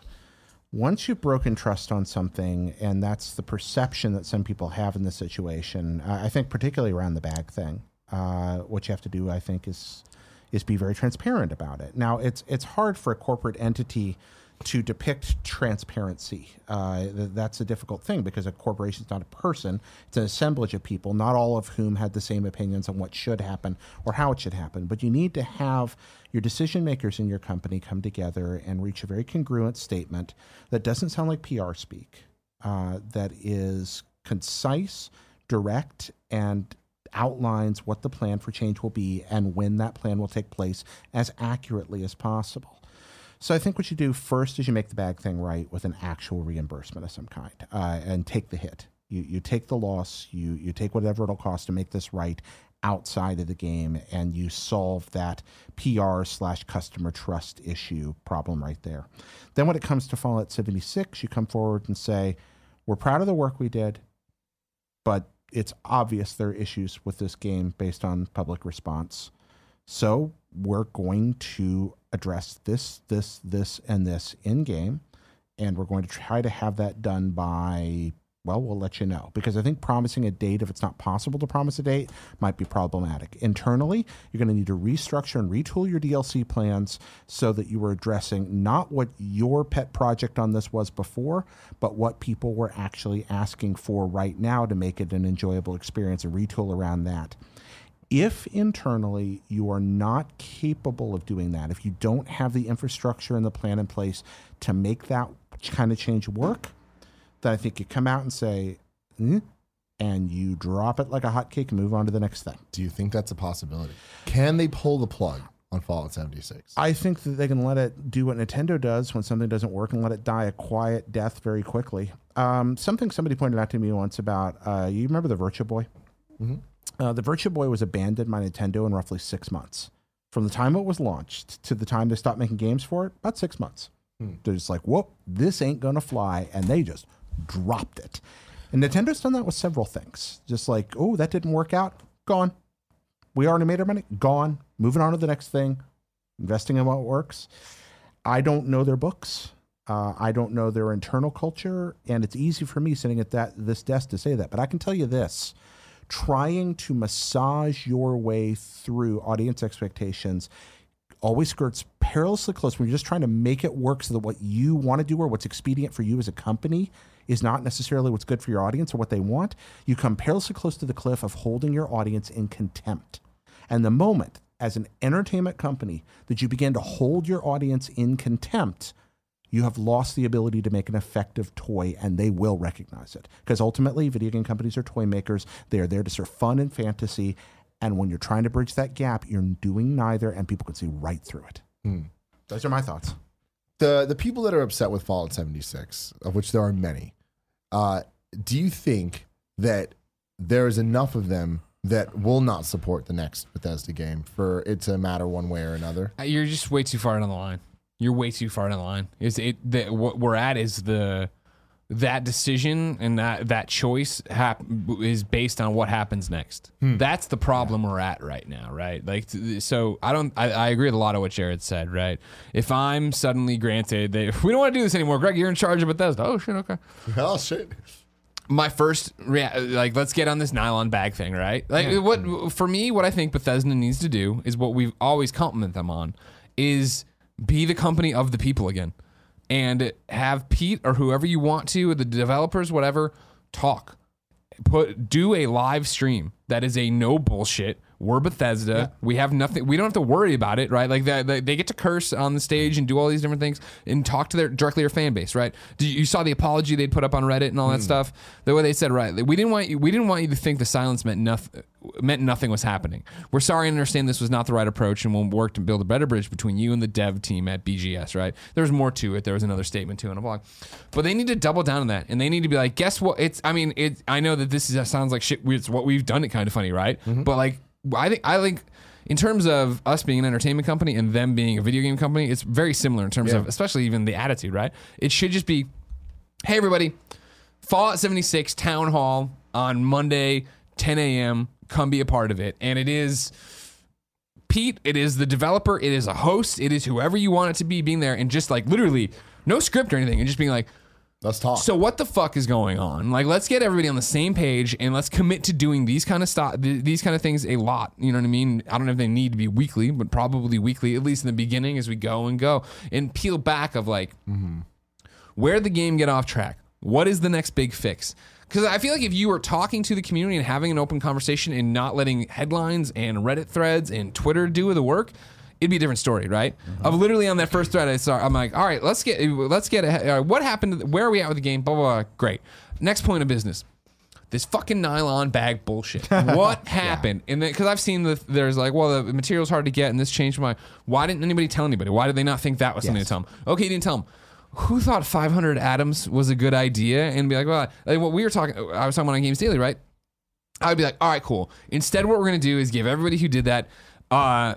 once you've broken trust on something and that's the perception that some people have in the situation, I think particularly around the bag thing, uh, what you have to do I think is is be very transparent about it. Now it's it's hard for a corporate entity to depict transparency. Uh, th- that's a difficult thing because a corporation is not a person; it's an assemblage of people, not all of whom had the same opinions on what should happen or how it should happen. But you need to have your decision makers in your company come together and reach a very congruent statement that doesn't sound like PR speak, uh, that is concise, direct, and outlines what the plan for change will be and when that plan will take place as accurately as possible. So I think what you do first is you make the bag thing right with an actual reimbursement of some kind uh, and take the hit. You, you take the loss, you, you take whatever it'll cost to make this right outside of the game, and you solve that PR slash customer trust issue problem right there. Then when it comes to Fallout 76, you come forward and say, We're proud of the work we did, but it's obvious there are issues with this game based on public response. So we're going to address this, this, this, and this in game, and we're going to try to have that done by. Well, we'll let you know because I think promising a date, if it's not possible to promise a date, might be problematic. Internally, you're going to need to restructure and retool your DLC plans so that you are addressing not what your pet project on this was before, but what people were actually asking for right now to make it an enjoyable experience and retool around that. If internally you are not capable of doing that, if you don't have the infrastructure and the plan in place to make that kind of change work, then I think you come out and say, "Hmm," and you drop it like a hotcake and move on to the next thing. Do you think that's a possibility? Can they pull the plug on Fallout 76? I think that they can let it do what Nintendo does when something doesn't work and let it die a quiet death very quickly. Um, something somebody pointed out to me once about uh, you remember the Virtual Boy? Uh, the Virtual Boy was abandoned by Nintendo in roughly six months. From the time it was launched to the time they stopped making games for it, about six months. They're just like, whoop, this ain't gonna fly, and they just dropped it. And Nintendo's done that with several things. Just like, oh, that didn't work out, gone. We already made our money, gone. Moving on to the next thing, investing in what works. I don't know their books. Uh, I don't know their internal culture, and it's easy for me sitting at that this desk to say that. But I can tell you this: trying to massage your way through audience expectations always skirts perilously close when you're just trying to make it work so that what you want to do or what's expedient for you as a company is not necessarily what's good for your audience or what they want. You come perilously close to the cliff of holding your audience in contempt. And the moment, as an entertainment company, that you begin to hold your audience in contempt, you have lost the ability to make an effective toy and they will recognize it. Because ultimately, video game companies are toy makers. They are there to serve fun and fantasy. And when you're trying to bridge that gap, you're doing neither and people can see right through it. Those are my thoughts. the the people that are upset with Fallout 76, of which there are many, uh, do you think that there is enough of them that will not support the next Bethesda game for it to matter one way or another? Uh, You're just way too far down the line. You're way too far down the line. Is it that what we're at is the that decision and that that choice hap- is based on what happens next. Hmm. That's the problem we're at right now, right? Like, so I don't. I, I agree with a lot of what Jared said, right? If I'm suddenly granted that we don't want to do this anymore, Greg, you're in charge of Bethesda. Oh shit, okay Oh shit. my first rea- like let's get on this nylon bag thing right like what for me what i think bethesda needs to do is what we've always compliment them on is be the company of the people again. And have pete or whoever you want to the developers whatever talk. Put do a live stream that is a no bullshit we're Bethesda. We have nothing. We don't have to worry about it, right? Like that, they, they get to curse on the stage and do all these different things and talk to their directly their fan base, right? Do you, you saw the apology they'd put up on Reddit and all that hmm. stuff? The way they said, right? We didn't want you. We didn't want you to think the silence meant nothing. Meant nothing was happening. We're sorry and understand this was not the right approach, and we'll work to build a better bridge between you and the dev team at BGS. Right? There was more to it. There was another statement too on a blog, but they need to double down on that, and they need to be like, guess what? It's. I mean, it. I know that this is sounds like shit. It's what we've done. It kind of funny, right? Mm-hmm. But like, I think I think in terms of us being an entertainment company and them being a video game company, it's very similar in terms of especially even the attitude, right? It should just be, hey everybody, Fallout 76 Town Hall on Monday, 10 a.m. Come be a part of it. And it is Pete, it is the developer, it is a host, it is whoever you want it to be being there and just like literally no script or anything and just being like, Let's talk. so what the fuck is going on? Like, let's get everybody on the same page and let's commit to doing these kind of stuff, these kind of things a lot. You know what I mean? I don't know if they need to be weekly, but probably weekly, at least in the beginning as we go and go and peel back of like, mm-hmm. where did the game get off track? What is the next big fix? Because I feel like if you were talking to the community and having an open conversation and not letting headlines and Reddit threads and Twitter do the work, it'd be a different story, right? Of literally on that first thread, I saw, I'm like, all right, let's get, let's get, ahead. Uh, what happened? Where are we at with the game? Blah blah. blah. Great. Next point of business. This fucking nylon bag bullshit. What happened? And then because I've seen the there's like, well, the material's hard to get, and this changed my. Why didn't anybody tell anybody? Why did they not think that was something to tell them? Okay, you didn't tell them. Who thought 500 atoms was a good idea? And be like, well, like what we were talking. I was talking about on Games Daily, right? I would be like, all right, cool. Instead, what we're gonna do is give everybody who did that, uh,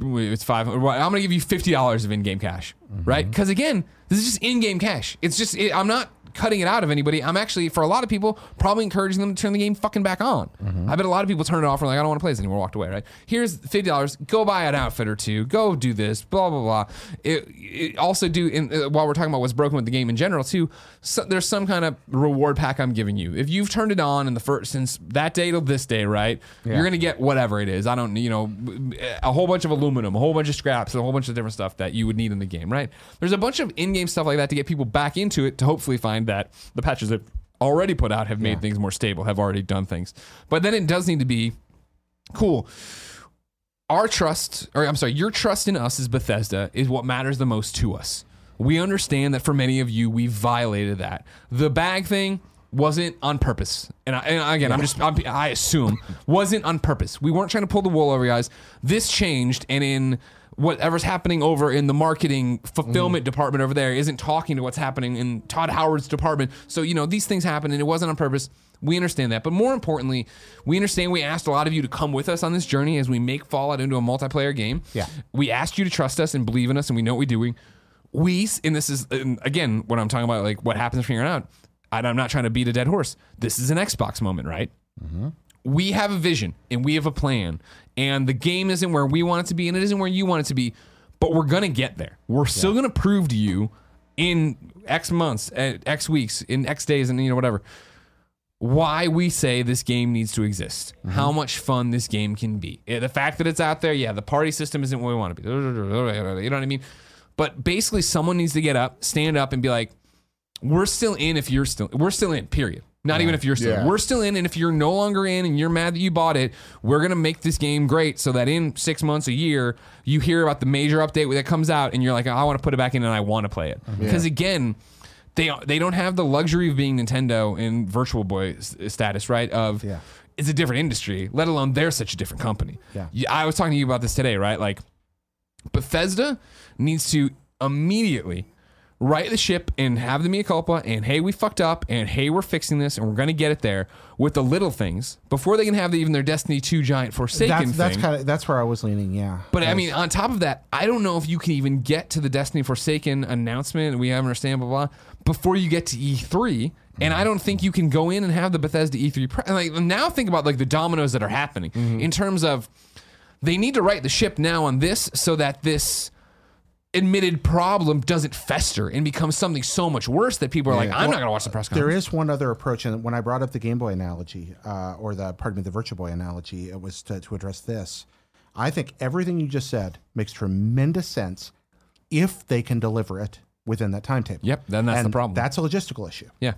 it's five. I'm gonna give you fifty dollars of in-game cash, right? Mm-hmm. Because again, this is just in-game cash. It's just it, I'm not cutting it out of anybody. I'm actually for a lot of people probably encouraging them to turn the game fucking back on. I bet a lot of people turn it off and like, I don't want to play this anymore. Walked away. Right? Here's fifty dollars. Go buy an outfit or two. Go do this. Blah blah blah. It, it also do in, uh, while we're talking about what's broken with the game in general too. So, there's some kind of reward pack I'm giving you. If you've turned it on in the first since that day till this day, right? You're gonna get whatever it is. I don't, you know, a whole bunch of aluminum, a whole bunch of scraps, a whole bunch of different stuff that you would need in the game, right? There's a bunch of in-game stuff like that to get people back into it to hopefully find that the patches that already put out have made things more stable, have already done things. But then it does need to be cool. Our trust, or I'm sorry, your trust in us as Bethesda is what matters the most to us. We understand that for many of you, we violated that. The bag thing wasn't on purpose, and, I, and again, I'm just I'm, I assume wasn't on purpose. We weren't trying to pull the wool over your eyes. This changed, and in whatever's happening over in the marketing fulfillment department over there isn't talking to what's happening in Todd Howard's department. So you know these things happen, and it wasn't on purpose. We understand that, but more importantly, we understand we asked a lot of you to come with us on this journey as we make Fallout into a multiplayer game. Yeah. we asked you to trust us and believe in us, and we know what we're doing. We and this is and again what I'm talking about, like what happens from here on out. And I'm not trying to beat a dead horse. This is an Xbox moment, right? Mm-hmm. we have a vision and we have a plan and the game isn't where we want it to be and it isn't where you want it to be but we're gonna get there. We're still gonna prove to you in x months uh, x weeks in x days and you know whatever why we say this game needs to exist. How much fun this game can be. The fact that it's out there yeah the party system isn't what we want to be. You know what i mean? But basically someone needs to get up stand up and be like we're still in if you're still we're still in period not even if you're still Yeah. we're still in and if you're no longer in and you're mad that you bought it we're gonna make this game great so that in six months a year you hear about the major update that comes out and you're like i want to put it back in and i want to play it because again they they don't have the luxury of being nintendo in virtual boy status right of Yeah. it's a different industry let alone they're such a different company Yeah. i was talking to you about this today right like Bethesda needs to immediately right the ship and have the mea culpa and hey we fucked up and hey we're fixing this and we're gonna get it there with the little things before they can have even their Destiny 2 giant Forsaken That's that's thing. kind of that's where I was leaning. Yeah, but I mean, on top of that, I don't know if you can even get to the Destiny Forsaken announcement. We haven't understand blah blah. before you get to E3. And I don't think you can go in and have the Bethesda E3. Pre- like now, think about like the dominoes that are happening mm-hmm. in terms of they need to right the ship now on this so that this admitted problem doesn't fester and become something so much worse that people are like, I'm not going to watch the press conference. There is one other approach, and when I brought up the Game Boy analogy, uh, or the pardon me, the Virtual Boy analogy, it was to, to address this. I think everything you just said makes tremendous sense if they can deliver it within that timetable. Yep, then that's the problem. That's a logistical issue. yeah.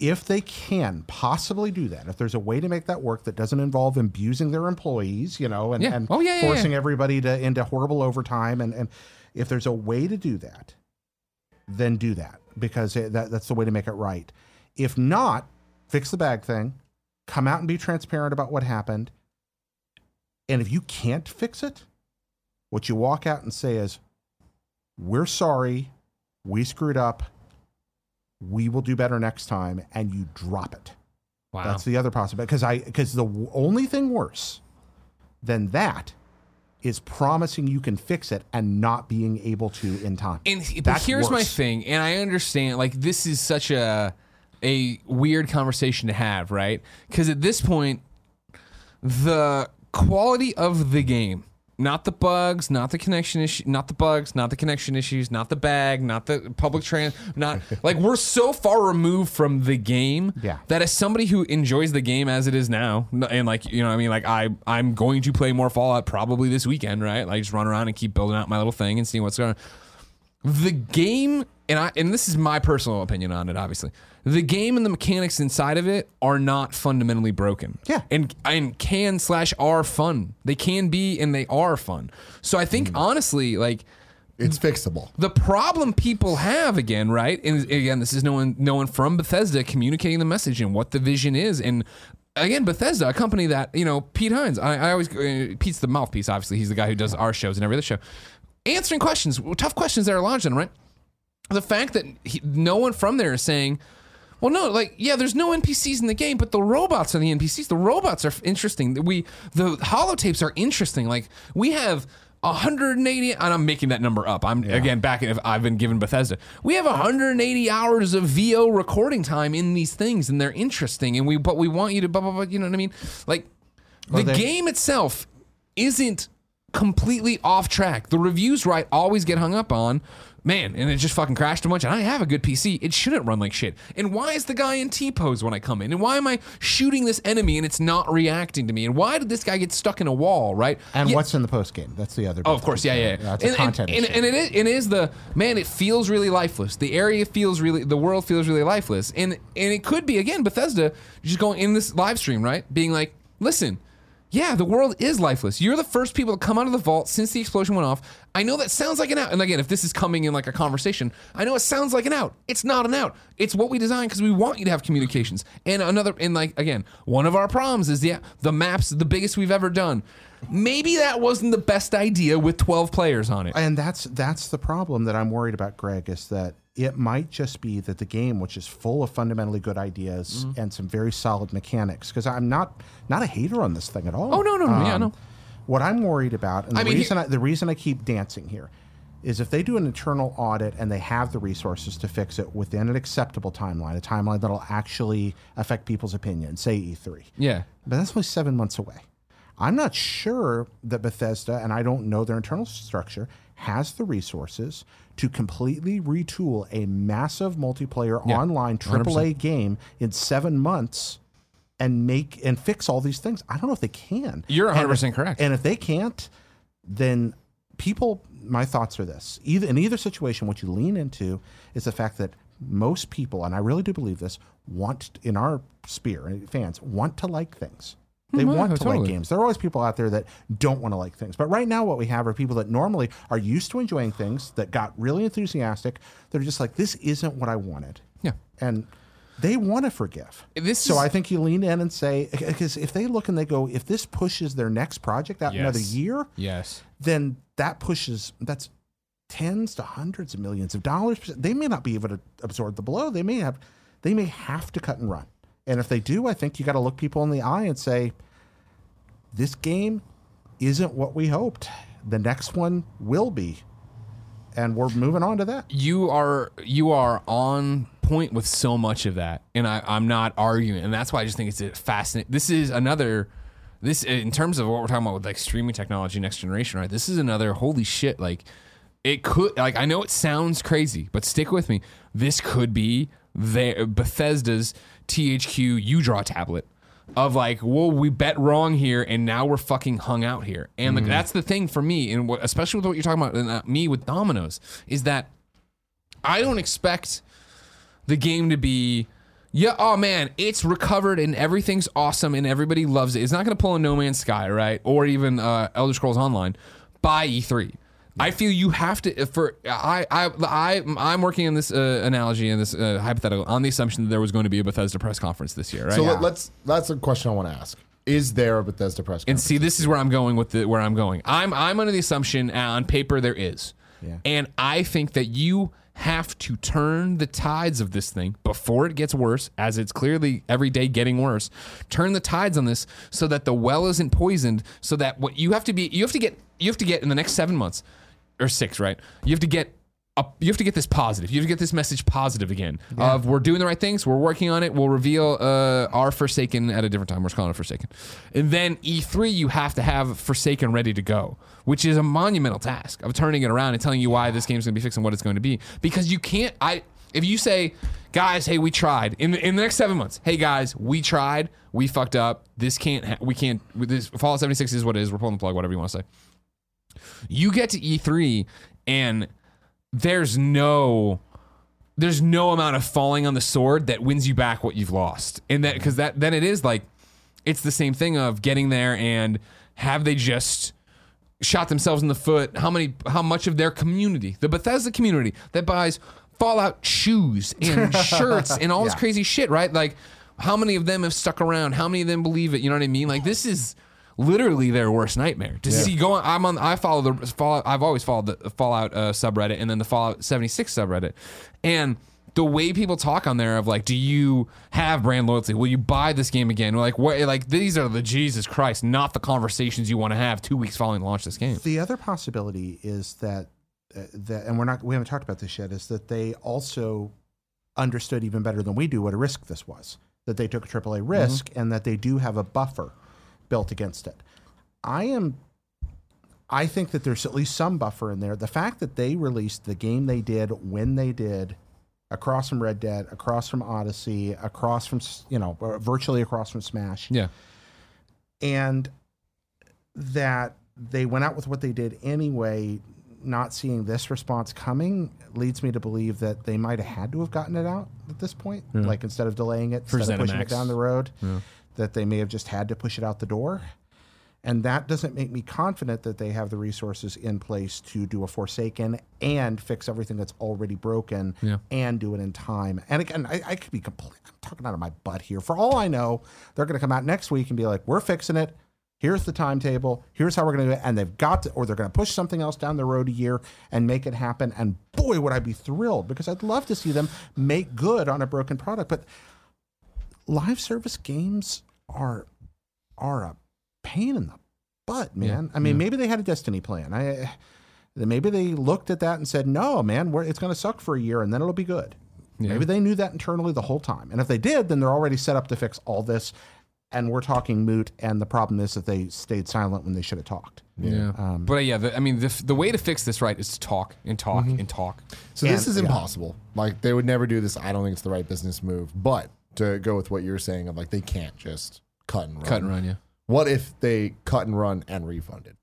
If they can possibly do that, if there's a way to make that work that doesn't involve abusing their employees, you know, and, Yeah. and Oh, yeah, yeah, forcing yeah. everybody to into horrible overtime, and, and if there's a way to do that, then do that because it, that, that's the way to make it right. If not, fix the bag thing, come out and be transparent about what happened. And if you can't fix it, what you walk out and say is, We're sorry, we screwed up, we will do better next time, and you drop it. Wow. That's the other possibility. Because I because the only thing worse than that is promising you can fix it and not being able to in time. And but here's my thing, and I understand like this is such a a weird conversation to have, right? Because at this point, the quality of the game, not the bugs, not the connection issue, not the bugs, not the connection issues, not the bag, not the public trans, not like we're so far removed from the game Yeah. that as somebody who enjoys the game as it is now, and like you know, what I mean, like I I'm going to play more Fallout probably this weekend, right? Like just run around and keep building out my little thing and seeing what's going on the game and I and this is my personal opinion on it obviously. The game and the mechanics inside of it are not fundamentally broken. Yeah. And and can slash are fun. They can be and they are fun. So I think honestly, like It's fixable. the problem people have again, right? And again, this is no one, no one from Bethesda communicating the message and what the vision is. And again, Bethesda, a company that you know, Pete Hines. I, I always uh, Pete's the mouthpiece. Obviously, he's the guy who does our shows and every other show, answering questions, tough questions that are lodged in, right? The fact that he, no one from there is saying. Well, no, like yeah, there's no NPCs in the game, but the robots are the NPCs. The robots are interesting. We the holotapes are interesting. Like we have 180 and I'm making that number up. I'm again back if I've been given Bethesda. We have 180 hours of VO recording time in these things and they're interesting and we but we want you to blah blah blah, you know what I mean? Like the game itself isn't completely off track. The reviews right always get hung up on man, and it just fucking crashed a bunch. And I have a good PC. It shouldn't run like shit. And why is the guy in T pose when I come in? And why am I shooting this enemy and it's not reacting to me? And why did this guy get stuck in a wall? Right? And Yeah- what's in the post game? That's the other. Oh, of course, yeah, yeah. yeah. That's a and, content and, issue. and, and it is, it is the man. It feels really lifeless. The area feels really, the world feels really lifeless. And and it could be again Bethesda just going in this live stream, right? Being like, listen, yeah, the world is lifeless. You're the first people to come out of the vault since the explosion went off. I know that sounds like an out. And again, if this is coming in like a conversation, I know it sounds like an out. It's not an out. It's what we designed because we want you to have communications. And another, and like again, one of our problems is yeah, the maps the biggest we've ever done. Maybe that wasn't the best idea with 12 players on it. and that's that's the problem that I'm worried about, Greg, is that it might just be that the game, which is full of fundamentally good ideas Mm-hmm. and some very solid mechanics, because I'm not not a hater on this thing at all. Oh, no, no, no, yeah, no. What I'm worried about, and the I mean, reason I, the reason I keep dancing here, is if they do an internal audit and they have the resources to fix it within an acceptable timeline, a timeline that'll actually affect people's opinion, say E3. yeah. But that's only seven months away. I'm not sure that Bethesda, and I don't know their internal structure, has the resources to completely retool a massive multiplayer Yeah, online AAA game in seven months and make and fix all these things. I don't know if they can. You're 100% if- correct. And if they can't, then people, my thoughts are this: either in either situation, what you lean into is the fact that most people, and I really do believe this, want in our sphere, fans want to like things. They Mhm, want to totally. like games. There are always people out there that don't want to like things. But right now, what we have are people that normally are used to enjoying things that got really enthusiastic. They're just like, this isn't what I wanted. Yeah. And they want to forgive. This so is- I think you lean in and say, because if they look and they go, if this pushes their next project out another year, Yes. then that pushes that's tens to hundreds of millions of dollars. They may not be able to absorb the blow. They may have they may have to cut and run. And if they do, I think you got to look people in the eye and say, this game isn't what we hoped. The next one will be. and we're moving on to that. you are you are on point with so much of that and I, i'm not arguing and that's why i just think it's fascinating this is another this in terms of what we're talking about with like streaming technology next generation right this is another holy shit like it could like i know it sounds crazy but stick with me this could be their bethesda's thq u-draw tablet of like, whoa, we bet wrong here, and now we're fucking hung out here, and like, that's the thing for me, and what, especially with what you're talking about, and uh, me with Dominoes, is that I don't expect the game to be yeah, oh man, it's recovered and everything's awesome and everybody loves it. It's not going to pull a No Man's Sky, right? Or even uh, Elder Scrolls Online by E3. I feel you have to for I I I I'm working in this uh, analogy and this uh, hypothetical on the assumption that there was going to be a Bethesda press conference this year, right? So let, let's. That's a question I want to ask. Is there a Bethesda press conference? And see, this is where I'm going with the where I'm going. I'm I'm under the assumption uh, on paper there is, Yeah. and I think that you have to turn the tides of this thing before it gets worse, as it's clearly every day getting worse. Turn the tides on this so that the well isn't poisoned. So that what you have to be, you have to get, you have to get in the next seven months or six, right? You have to get. Up, you have to get this positive. You have to get this message positive again. Of we're doing the right things. We're working on it. We'll reveal uh, our Forsaken at a different time. We're just calling it Forsaken. And then E3, you have to have Forsaken ready to go, which is a monumental task of turning it around and telling you why this game's going to be fixed and what it's going to be. Because you can't. I if you say, guys, hey, we tried in the, in the next seven months. Hey guys, we tried. We fucked up. This can't. Ha- we can't. This Fallout 76 is what it is. We're pulling the plug. Whatever you want to say. You get to E3 and there's no there's no amount of falling on the sword that wins you back what you've lost. And that because that then it is like it's the same thing of getting there and have they just shot themselves in the foot? How many how much of their community the bethesda community that buys fallout shoes and shirts and all this crazy shit right? Like how many of them have stuck around? How many of them believe it? You know what i mean? Like this is literally their worst nightmare to see going, i'm on i follow the fallout i've always followed the fallout uh, subreddit and then the fallout 76 subreddit and the way people talk on there of like, do you have brand loyalty? Will you buy this game again? Like, what? Like these are the Jesus Christ, not the conversations you want to have two weeks following the launch of this game. The other possibility is that uh, that, and we're not we haven't talked about this yet, is that they also understood even better than we do what a risk this was. That they took a AAA risk and that they do have a buffer built against it. I am. I think that there's at least some buffer in there. The fact that they released the game they did when they did, across from Red Dead, across from Odyssey, across from you know virtually across from Smash, Yeah, and that they went out with what they did anyway, not seeing this response coming leads me to believe that they might have had to have gotten it out at this point. Hmm. Like instead of delaying it, For instead of pushing it down the road, that they may have just had to push it out the door. And that doesn't make me confident that they have the resources in place to do a Forsaken and fix everything that's already broken Yeah. and do it in time. And again, I, I could be complete. I'm talking out of my butt here. For all I know, they're going to come out next week and be like, "We're fixing it. Here's the timetable. Here's how we're going to do it." And they've got to, or they're going to push something else down the road a year and make it happen. And boy, would I be thrilled because I'd love to see them make good on a broken product. But live service games are are a pain in the butt, man. I mean, maybe they had a destiny plan. I maybe they looked at that and said, "No, man, we're, it's going to suck for a year and then it'll be good." Maybe they knew that internally the whole time. And if they did, then they're already set up to fix all this. And we're talking moot. And the problem is that they stayed silent when they should have talked. yeah. but uh, yeah, the, I mean, the, the way to fix this right is to talk and talk and talk. So this And- is yeah. impossible. Like they would never do this. I don't think it's the right business move. But to go with what you're saying of like they can't just cut and run. Cut and run, yeah. What if they cut and run and refunded?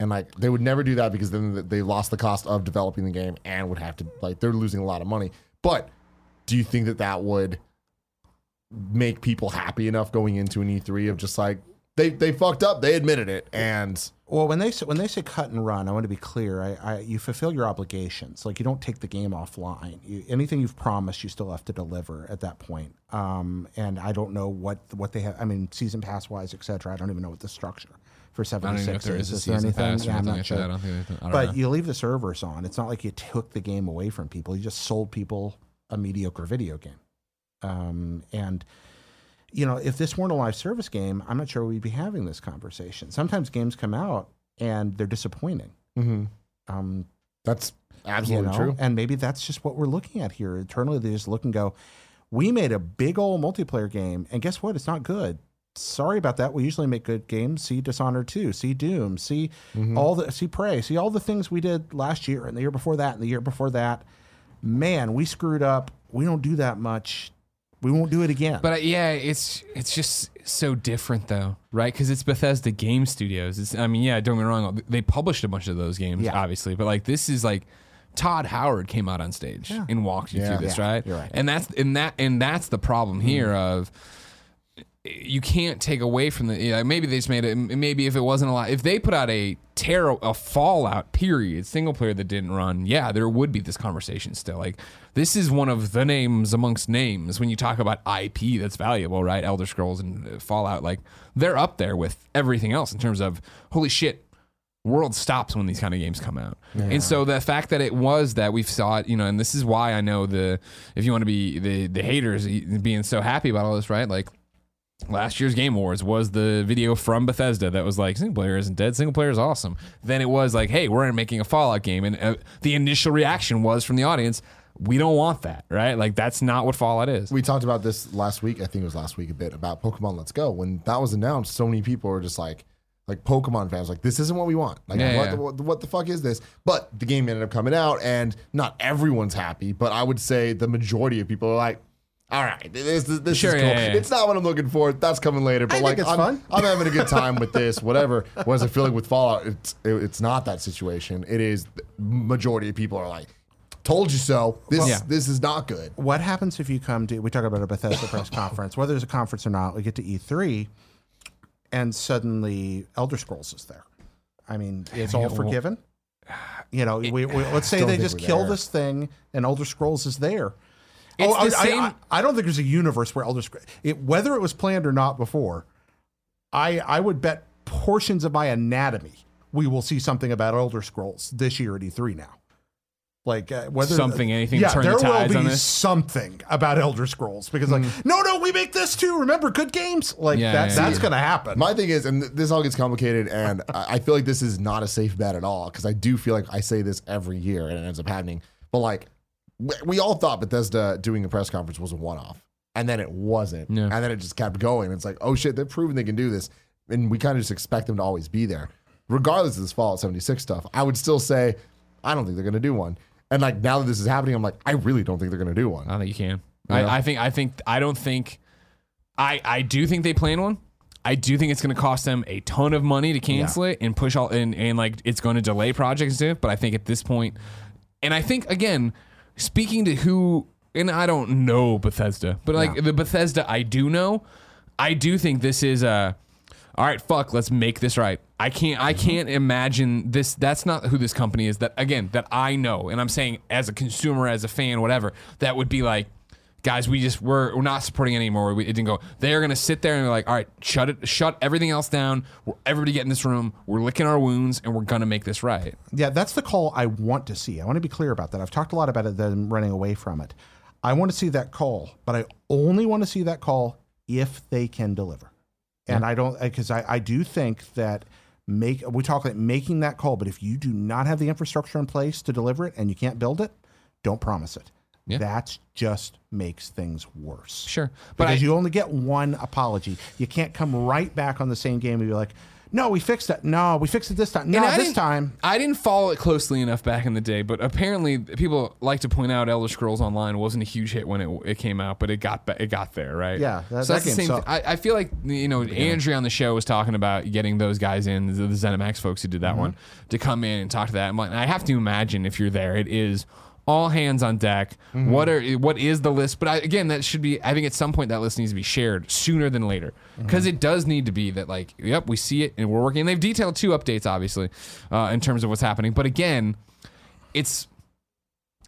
And like they would never do that because then they lost the cost of developing the game and would have to like they're losing a lot of money. But do you think that that would make people happy enough going into an E3 of just like they they fucked up, they admitted it, and Well, when they say, when they say cut and run, I want to be clear. I, I you fulfill your obligations. Like you don't take the game offline. You, anything you've promised, you still have to deliver at that point. Um, and I don't know what what they have. I mean, season pass wise, etc. I don't even know what the structure for seventy don't even know if there is. is there anything? Yeah, I'm anything not sure. that. I don't think anything- I don't But know. you leave the servers on. It's not like you took the game away from people. You just sold people a mediocre video game. Um, and you know, if this weren't a live service game, I'm not sure we'd be having this conversation. Sometimes games come out and they're disappointing. Um, That's you absolutely know? true. And maybe that's just what we're looking at here. Internally, they just look and go, "We made a big old multiplayer game, and guess what? It's not good." Sorry about that. We usually make good games. See Dishonored 2, see Doom, see Mm-hmm. all the see Prey, see all the things we did last year and the year before that and the year before that. Man, we screwed up. We don't do that much. We won't do it again. But uh, yeah, it's it's just so different though, right? Because it's Bethesda Game Studios. It's, I mean, yeah, don't get me wrong. They published a bunch of those games, Yeah. obviously, but like this is like Todd Howard came out on stage and walked you Yeah. through this, Yeah, right? right. And that's and that and that's the problem here of you can't take away from the yeah, maybe they just made it maybe if it wasn't a lot if they put out a terror a fallout period single player that didn't run yeah there would be this conversation still like this is one of the names amongst names when you talk about ip that's valuable right elder scrolls and uh, fallout like they're up there with everything else in terms of holy shit world stops when these kind of games come out. And so the fact that it was that we saw it, you know, and this is why I know the if you want to be the the haters being so happy about all this, right? Like last year's Game Awards was the video from Bethesda that was like single player isn't dead, single player is awesome. Then it was like, hey, we're making a Fallout game, and uh, the initial reaction was from the audience. We don't want that, right? Like that's not what Fallout is. We talked about this last week. I think it was last week a bit about Pokemon Let's Go. When that was announced, so many people were just like, like Pokemon fans, like this isn't what we want. Like Yeah, what, yeah. The, what, what the fuck is this? But the game ended up coming out, and not everyone's happy. But I would say the majority of people are like. All right, this, this, this Sure, is cool. yeah, yeah. It's not what I'm looking for. That's coming later. But I like, think it's I'm, fun. I'm having a good time with this. Whatever. Whereas I feel like with Fallout, it's it, it's not that situation. It is majority of people are like, "Told you so." This Yeah. this is not good. what happens if you come to we talk about a Bethesda press conference, whether there's a conference or not, we get to E3 and suddenly Elder Scrolls is there. I mean, it's all well- forgiven. You know, we, we, let's say they just kill there. this thing and Elder Scrolls is there. It's oh, the I, same- I, I don't think there's a universe where Elder Scrolls, it, whether it was planned or not before, I, I would bet portions of my anatomy we will see something about Elder Scrolls this year at E3 now. Like uh, whether Something, anything to yeah, turn the there tides will be something about Elder Scrolls because like no, no, we make this too. Remember, good games like Yeah, that. yeah, that's yeah. gonna happen. My thing is, and this all gets complicated, and I I feel like this is not a safe bet at all because I do feel like I say this every year and it ends up happening. But like, we, all thought Bethesda doing a press conference was a one off, and then it wasn't, Yeah. and then it just kept going. It's like, oh shit, they're proving they can do this, and we kind of just expect them to always be there, regardless of this Fallout 76 stuff. I would still say, I don't think they're gonna do one. And like now that this is happening, I'm like, I really don't think they're gonna do one. I don't think you can. Yeah. I, I think I think I don't think I I do think they plan one. I do think it's going to cost them a ton of money to cancel it and push all and, and like it's going to delay projects stuff. But I think at this point, and I think again, speaking to who and I don't know Bethesda, but like the Bethesda I do know, I do think this is a all right, fuck, let's make this right. I can't I mm-hmm. can't imagine this that's not who this company is that again, that I know. And I'm saying as a consumer, as a fan, whatever, that would be like guys, we just we're, we're not supporting it anymore. We, it didn't go. They're gonna sit there and be like, all right, shut it, shut everything else down. We're, everybody get in this room. We're licking our wounds, and we're gonna make this right. Yeah, that's the call I want to see. I want to be clear about that. I've talked a lot about it, them running away from it. I want to see that call, but I only want to see that call if they can deliver. And I don't, because I, I do think that make we talk like making that call, but if you do not have the infrastructure in place to deliver it and you can't build it, don't promise it. Yeah. That just makes things worse. Sure, but because I- you only get one apology. You can't come right back on the same game and be like, "No, we fixed it. No, we fixed it this time. No, this time." I didn't follow it closely enough back in the day, but apparently people like to point out Elder Scrolls Online wasn't a huge hit when it, it came out, but it got it got there, right? Yeah, that- so that that's the same. Thing. I, I feel like you know Andrea on the show was talking about getting those guys in, the, the ZeniMax folks who did that mm-hmm. one, to come in and talk to that. Like, I have to imagine if you're there, it is all hands on deck. What are what is the list? But I, again, that should be. I think at some point that list needs to be shared sooner than later because it does need to be that like, yep, we see it and we're working. And they've detailed two updates, obviously, uh, in terms of what's happening. But again, it's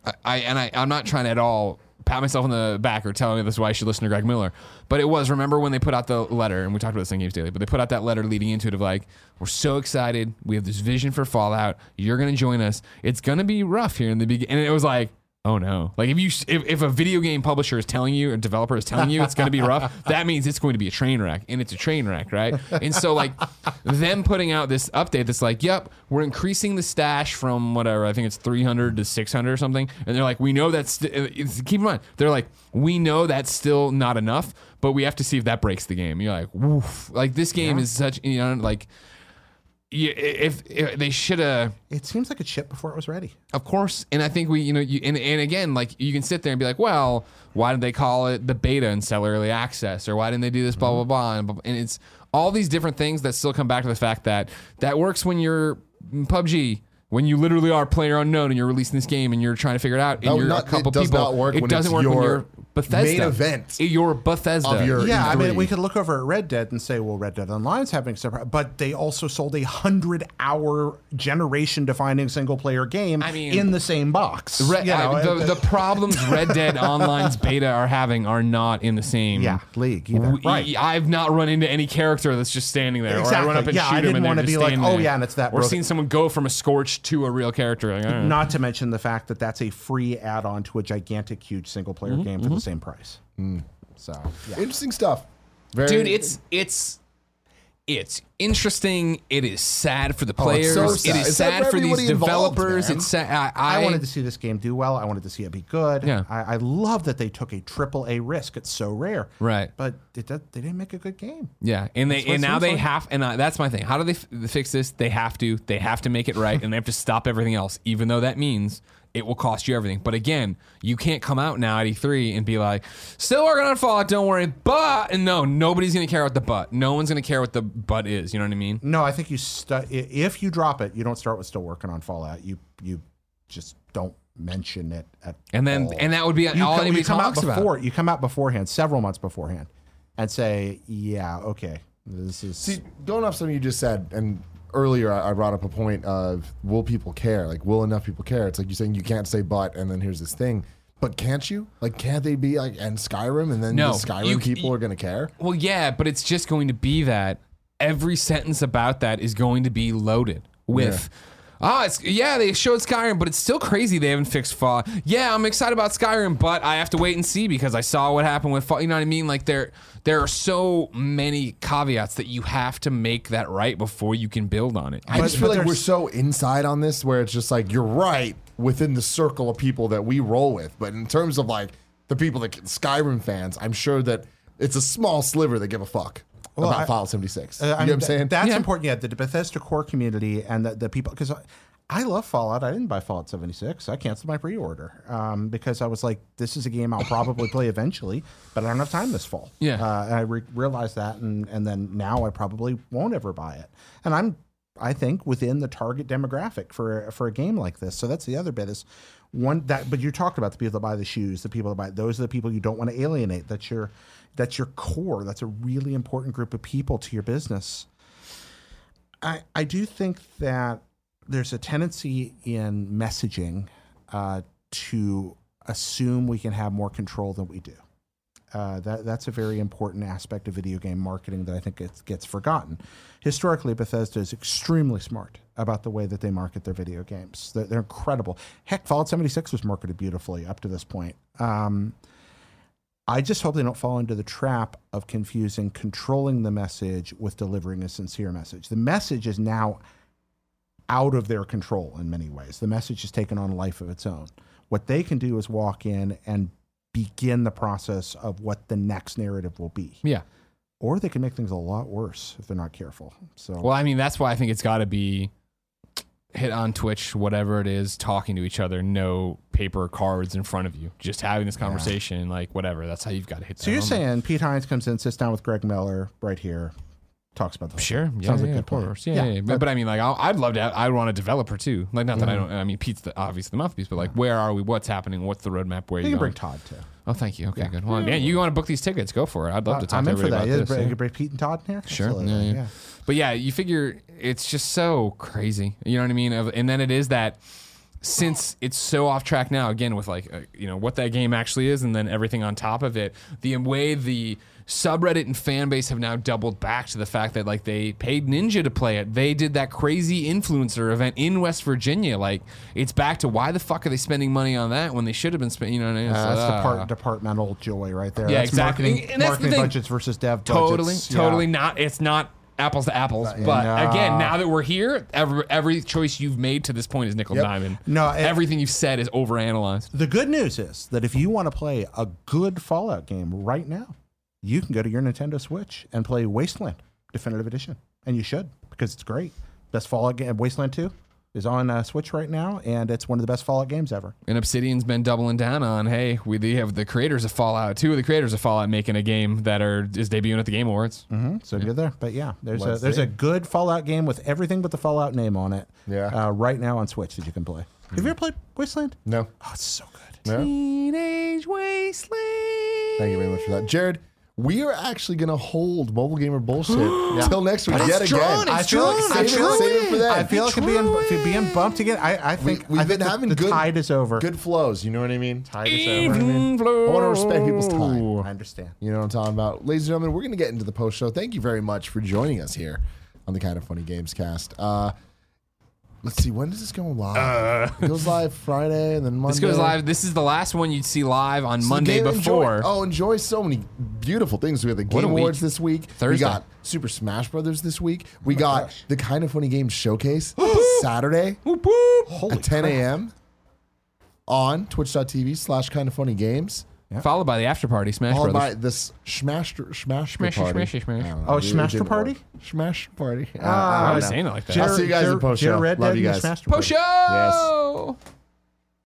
I, I and I I'm not trying to at all pat myself on the back or tell me this is why I should listen to Greg Miller. But it was remember when they put out the letter and we talked about this in Games Daily, but they put out that letter leading into it of like we're so excited, we have this vision for Fallout, you're gonna join us. It's gonna be rough here in the beginning, and it was like. Oh no. Like if you if, if a video game publisher is telling you or developer is telling you it's going to be rough, that means it's going to be a train wreck, and it's a train wreck, right? And so like them putting out this update that's like, yep, we're increasing the stash from whatever I think it's 300 to 600 or something, and they're like, we know that's st- uh, it's, keep in mind they're like, we know that's still not enough, but we have to see if that breaks the game. You're like, woof, like this game is such you know like. Yeah, if, if they should have It seems like a shipped before it was ready. of course, and I think we, you know, you, and, and again, like you can sit there and be like, well, why did they call it the beta and sell early access, or why didn't they do this, blah mm-hmm. blah blah, and, blah, blah. and it's all these different things that still come back to the fact that that works when you're PUBG. When you literally are PlayerUnknown and you're releasing this game and you're trying to figure it out, and No, you're not- a couple it does people, not work it doesn't work when you're Bethesda main event You're Bethesda. of your Yeah, I mean, we could look over at Red Dead and say, well, Red Dead Online's having some, but they also sold a hundred-hour generation-defining single-player game I mean- in the same box. Red, You know, I- the, the problems Red Dead Online's beta are having are not in the same yeah, league either. We- right. I've not run into any character that's just standing there. Or I run up and Yeah, shoot I him didn't and they're wanna just be like, "Oh, there." yeah, and it's that Or broken- seen someone go from a scorch to a real character. Like, don't know. To mention the fact that that's a free add-on to a gigantic, huge single-player Mm-hmm, game for the same price. So, yeah. interesting stuff. Very, Dude, it's it's it's interesting. It is sad for the Oh, players. so sad. It's sad sad for for these everybody involved, developers. man. It's sad. I, I, I, wanted to see this game do well. I wanted to see it be good. Yeah. I, I love that they took a triple A risk. It's so rare. Right. But it, did- they didn't make a good game. Yeah, and they and now they like. have and uh, that's my thing. How do they f- fix this? They have to. They have to make it right, and they have to stop everything else, even though that means it will cost you everything. But again, you can't come out now at E3 and be like, "Still working on Fallout, don't worry." But and no, nobody's gonna care what the but. No one's gonna care what the but is. You know what I mean? No, I think you stu- if you drop it, you don't start with still working on Fallout. You you just don't mention it at And then all. and that would be you all come, anybody you come out talks before about. you come out beforehand, several months beforehand, and say, yeah, okay, this is See, going off something you just said, and earlier I, brought up a point of will people care? Like, will enough people care? It's like you're saying you can't say but, and then here's this thing. But can't you? Like, can't they be like and Skyrim, and then No, the Skyrim you- people are gonna care? Well, yeah, but it's just going to be that every sentence about that is going to be loaded with. Ah, it's yeah. They showed Skyrim, but it's still crazy they haven't fixed Fall. Yeah, I'm excited about Skyrim, but I have to wait and see because I saw what happened with Fall. You know what I mean? Like there, there are so many caveats that you have to make that right before you can build on it. I But- just feel like we're so inside on this, where it's just like you're right within the circle of people that we roll with, but in terms of like the people that Skyrim fans, I'm sure that it's a small sliver that give a fuck about I- Fallout 76. Uh, you I know what I'm saying? That's Yeah. important. Yeah, the Bethesda core community and the, the people because. I love Fallout. I didn't buy Fallout 76. I canceled my pre-order um, because I was like, "This is a game I'll probably play eventually, but I don't have time this fall." Yeah. uh, and I re- realized that, and and then now I probably won't ever buy it. And I'm, I think, within the target demographic for for a game like this. So that's the other bit is one that. But you talked about the people that buy the shoes, the people that buy those are the people you don't want to alienate. That's your that's your core. That's a really important group of people to your business. I, I do think that there's a tendency in messaging uh, to assume we can have more control than we do. Uh, that that's a very important aspect of video game marketing that I think gets, gets forgotten. Historically, Bethesda is extremely smart about the way that they market their video games. They're, they're incredible. Heck, Fallout 76 was marketed beautifully up to this point. Um, I just hope they don't fall into the trap of confusing controlling the message with delivering a sincere message. The message is now out of their control in many ways. The message has taken on a life of its own. What they can do is walk in and begin the process of what the next narrative will be. Yeah. Or they can make things a lot worse if they're not careful. So Well, I mean, that's why I think it's got to be hit on Twitch, whatever it is, talking to each other, no paper cards in front of you, just having this conversation, like whatever. That's how you've got to hit. So you're home. saying Pete Hines comes in, sits down with Greg Miller right here, talks about the whole Sure. thing. Yeah, Sounds yeah, like a good course. Yeah, yeah, yeah. But, but I mean, like, I'll, I'd love to. Have, I want a developer too. Like, not that I mm. don't. I mean, Pete's the, obviously the mouthpiece, but like, where are we? What's happening? What's the roadmap? Where You you can going? bring Todd too. Oh, thank you. Okay, Yeah. good. Well, man, you want to book these tickets? Go for it. I'd love to talk I'm to in for that. Yeah, this. bring, yeah. bring Pete and Todd in here. Sure. Yeah, yeah. But yeah, you figure it's just so crazy. You know what I mean? And then it is that since it's so off track now, again with like uh, you know what that game actually is, and then everything on top of it, the way the subreddit and fan base have now doubled back to the fact that like they paid Ninja to play it. They did that crazy influencer event in West Virginia. Like it's back to why the fuck are they spending money on that when they should have been spending? You know what I mean? Uh, So, that's uh, depart- departmental joy right there. Yeah, that's exactly. Marketing, And that's the marketing budgets versus dev totally, budgets. Yeah. totally not. It's not apples to apples. but no. again, now that we're here, every every choice you've made to this point is nickel Yep. diamond. No, it- everything you've said is overanalyzed. The good news is that if you want to play a good Fallout game right now, you can go to your Nintendo Switch and play Wasteland Definitive Edition, and you should because it's great. Best Fallout game, Wasteland Two, is on uh, Switch right now, and it's one of the best Fallout games ever. And Obsidian's been doubling down on, hey, we they have the creators of Fallout, two of the creators of Fallout making a game that are is debuting at the Game Awards. hmm So you're there, but yeah, there's Let's a there's see. a good Fallout game with everything but the Fallout name on it. Yeah. uh, right now on Switch that you can play. Have you ever played Wasteland? No. Oh, it's so good. Yeah. Teenage Wasteland. Thank you very much for that, Jared. We are actually going to hold mobile gamer bullshit till next week yet drawn, again. I feel like, drawn, I it's feel like, Save it for that. I feel like I'm being, being bumped again. I, I think we've I been think having the, good tide is over. Good flows. You know what I mean? tide is over. You know what I mean? Evening I want to respect people's time. I understand. You know what I'm talking about. Ladies and gentlemen, we're going to get into the post show. Thank you very much for joining us here on the Kinda Funny Gamescast. Uh, let's see, when does this go live? Uh. it goes live Friday and then Monday. This goes live. This is the last one you'd see live on So Monday before. Enjoy, oh, enjoy so many beautiful things. We had the What a Game week. Awards this week. We got Super Smash Brothers this week. We Oh got the Kinda Funny Games Showcase Saturday Whoop, whoop. at 10 a.m. on twitch.tv slash kind of funny games. Followed by the after party, Smash Followed Brothers. by this Smash Smash Smash, party. smash, smash. I don't know. Oh, It Smash didn't party? work. Smash party. Uh, I I was don't know. saying it like that. I'll see you guys Jer- in post show. Love you guys. Smash Post Party. show.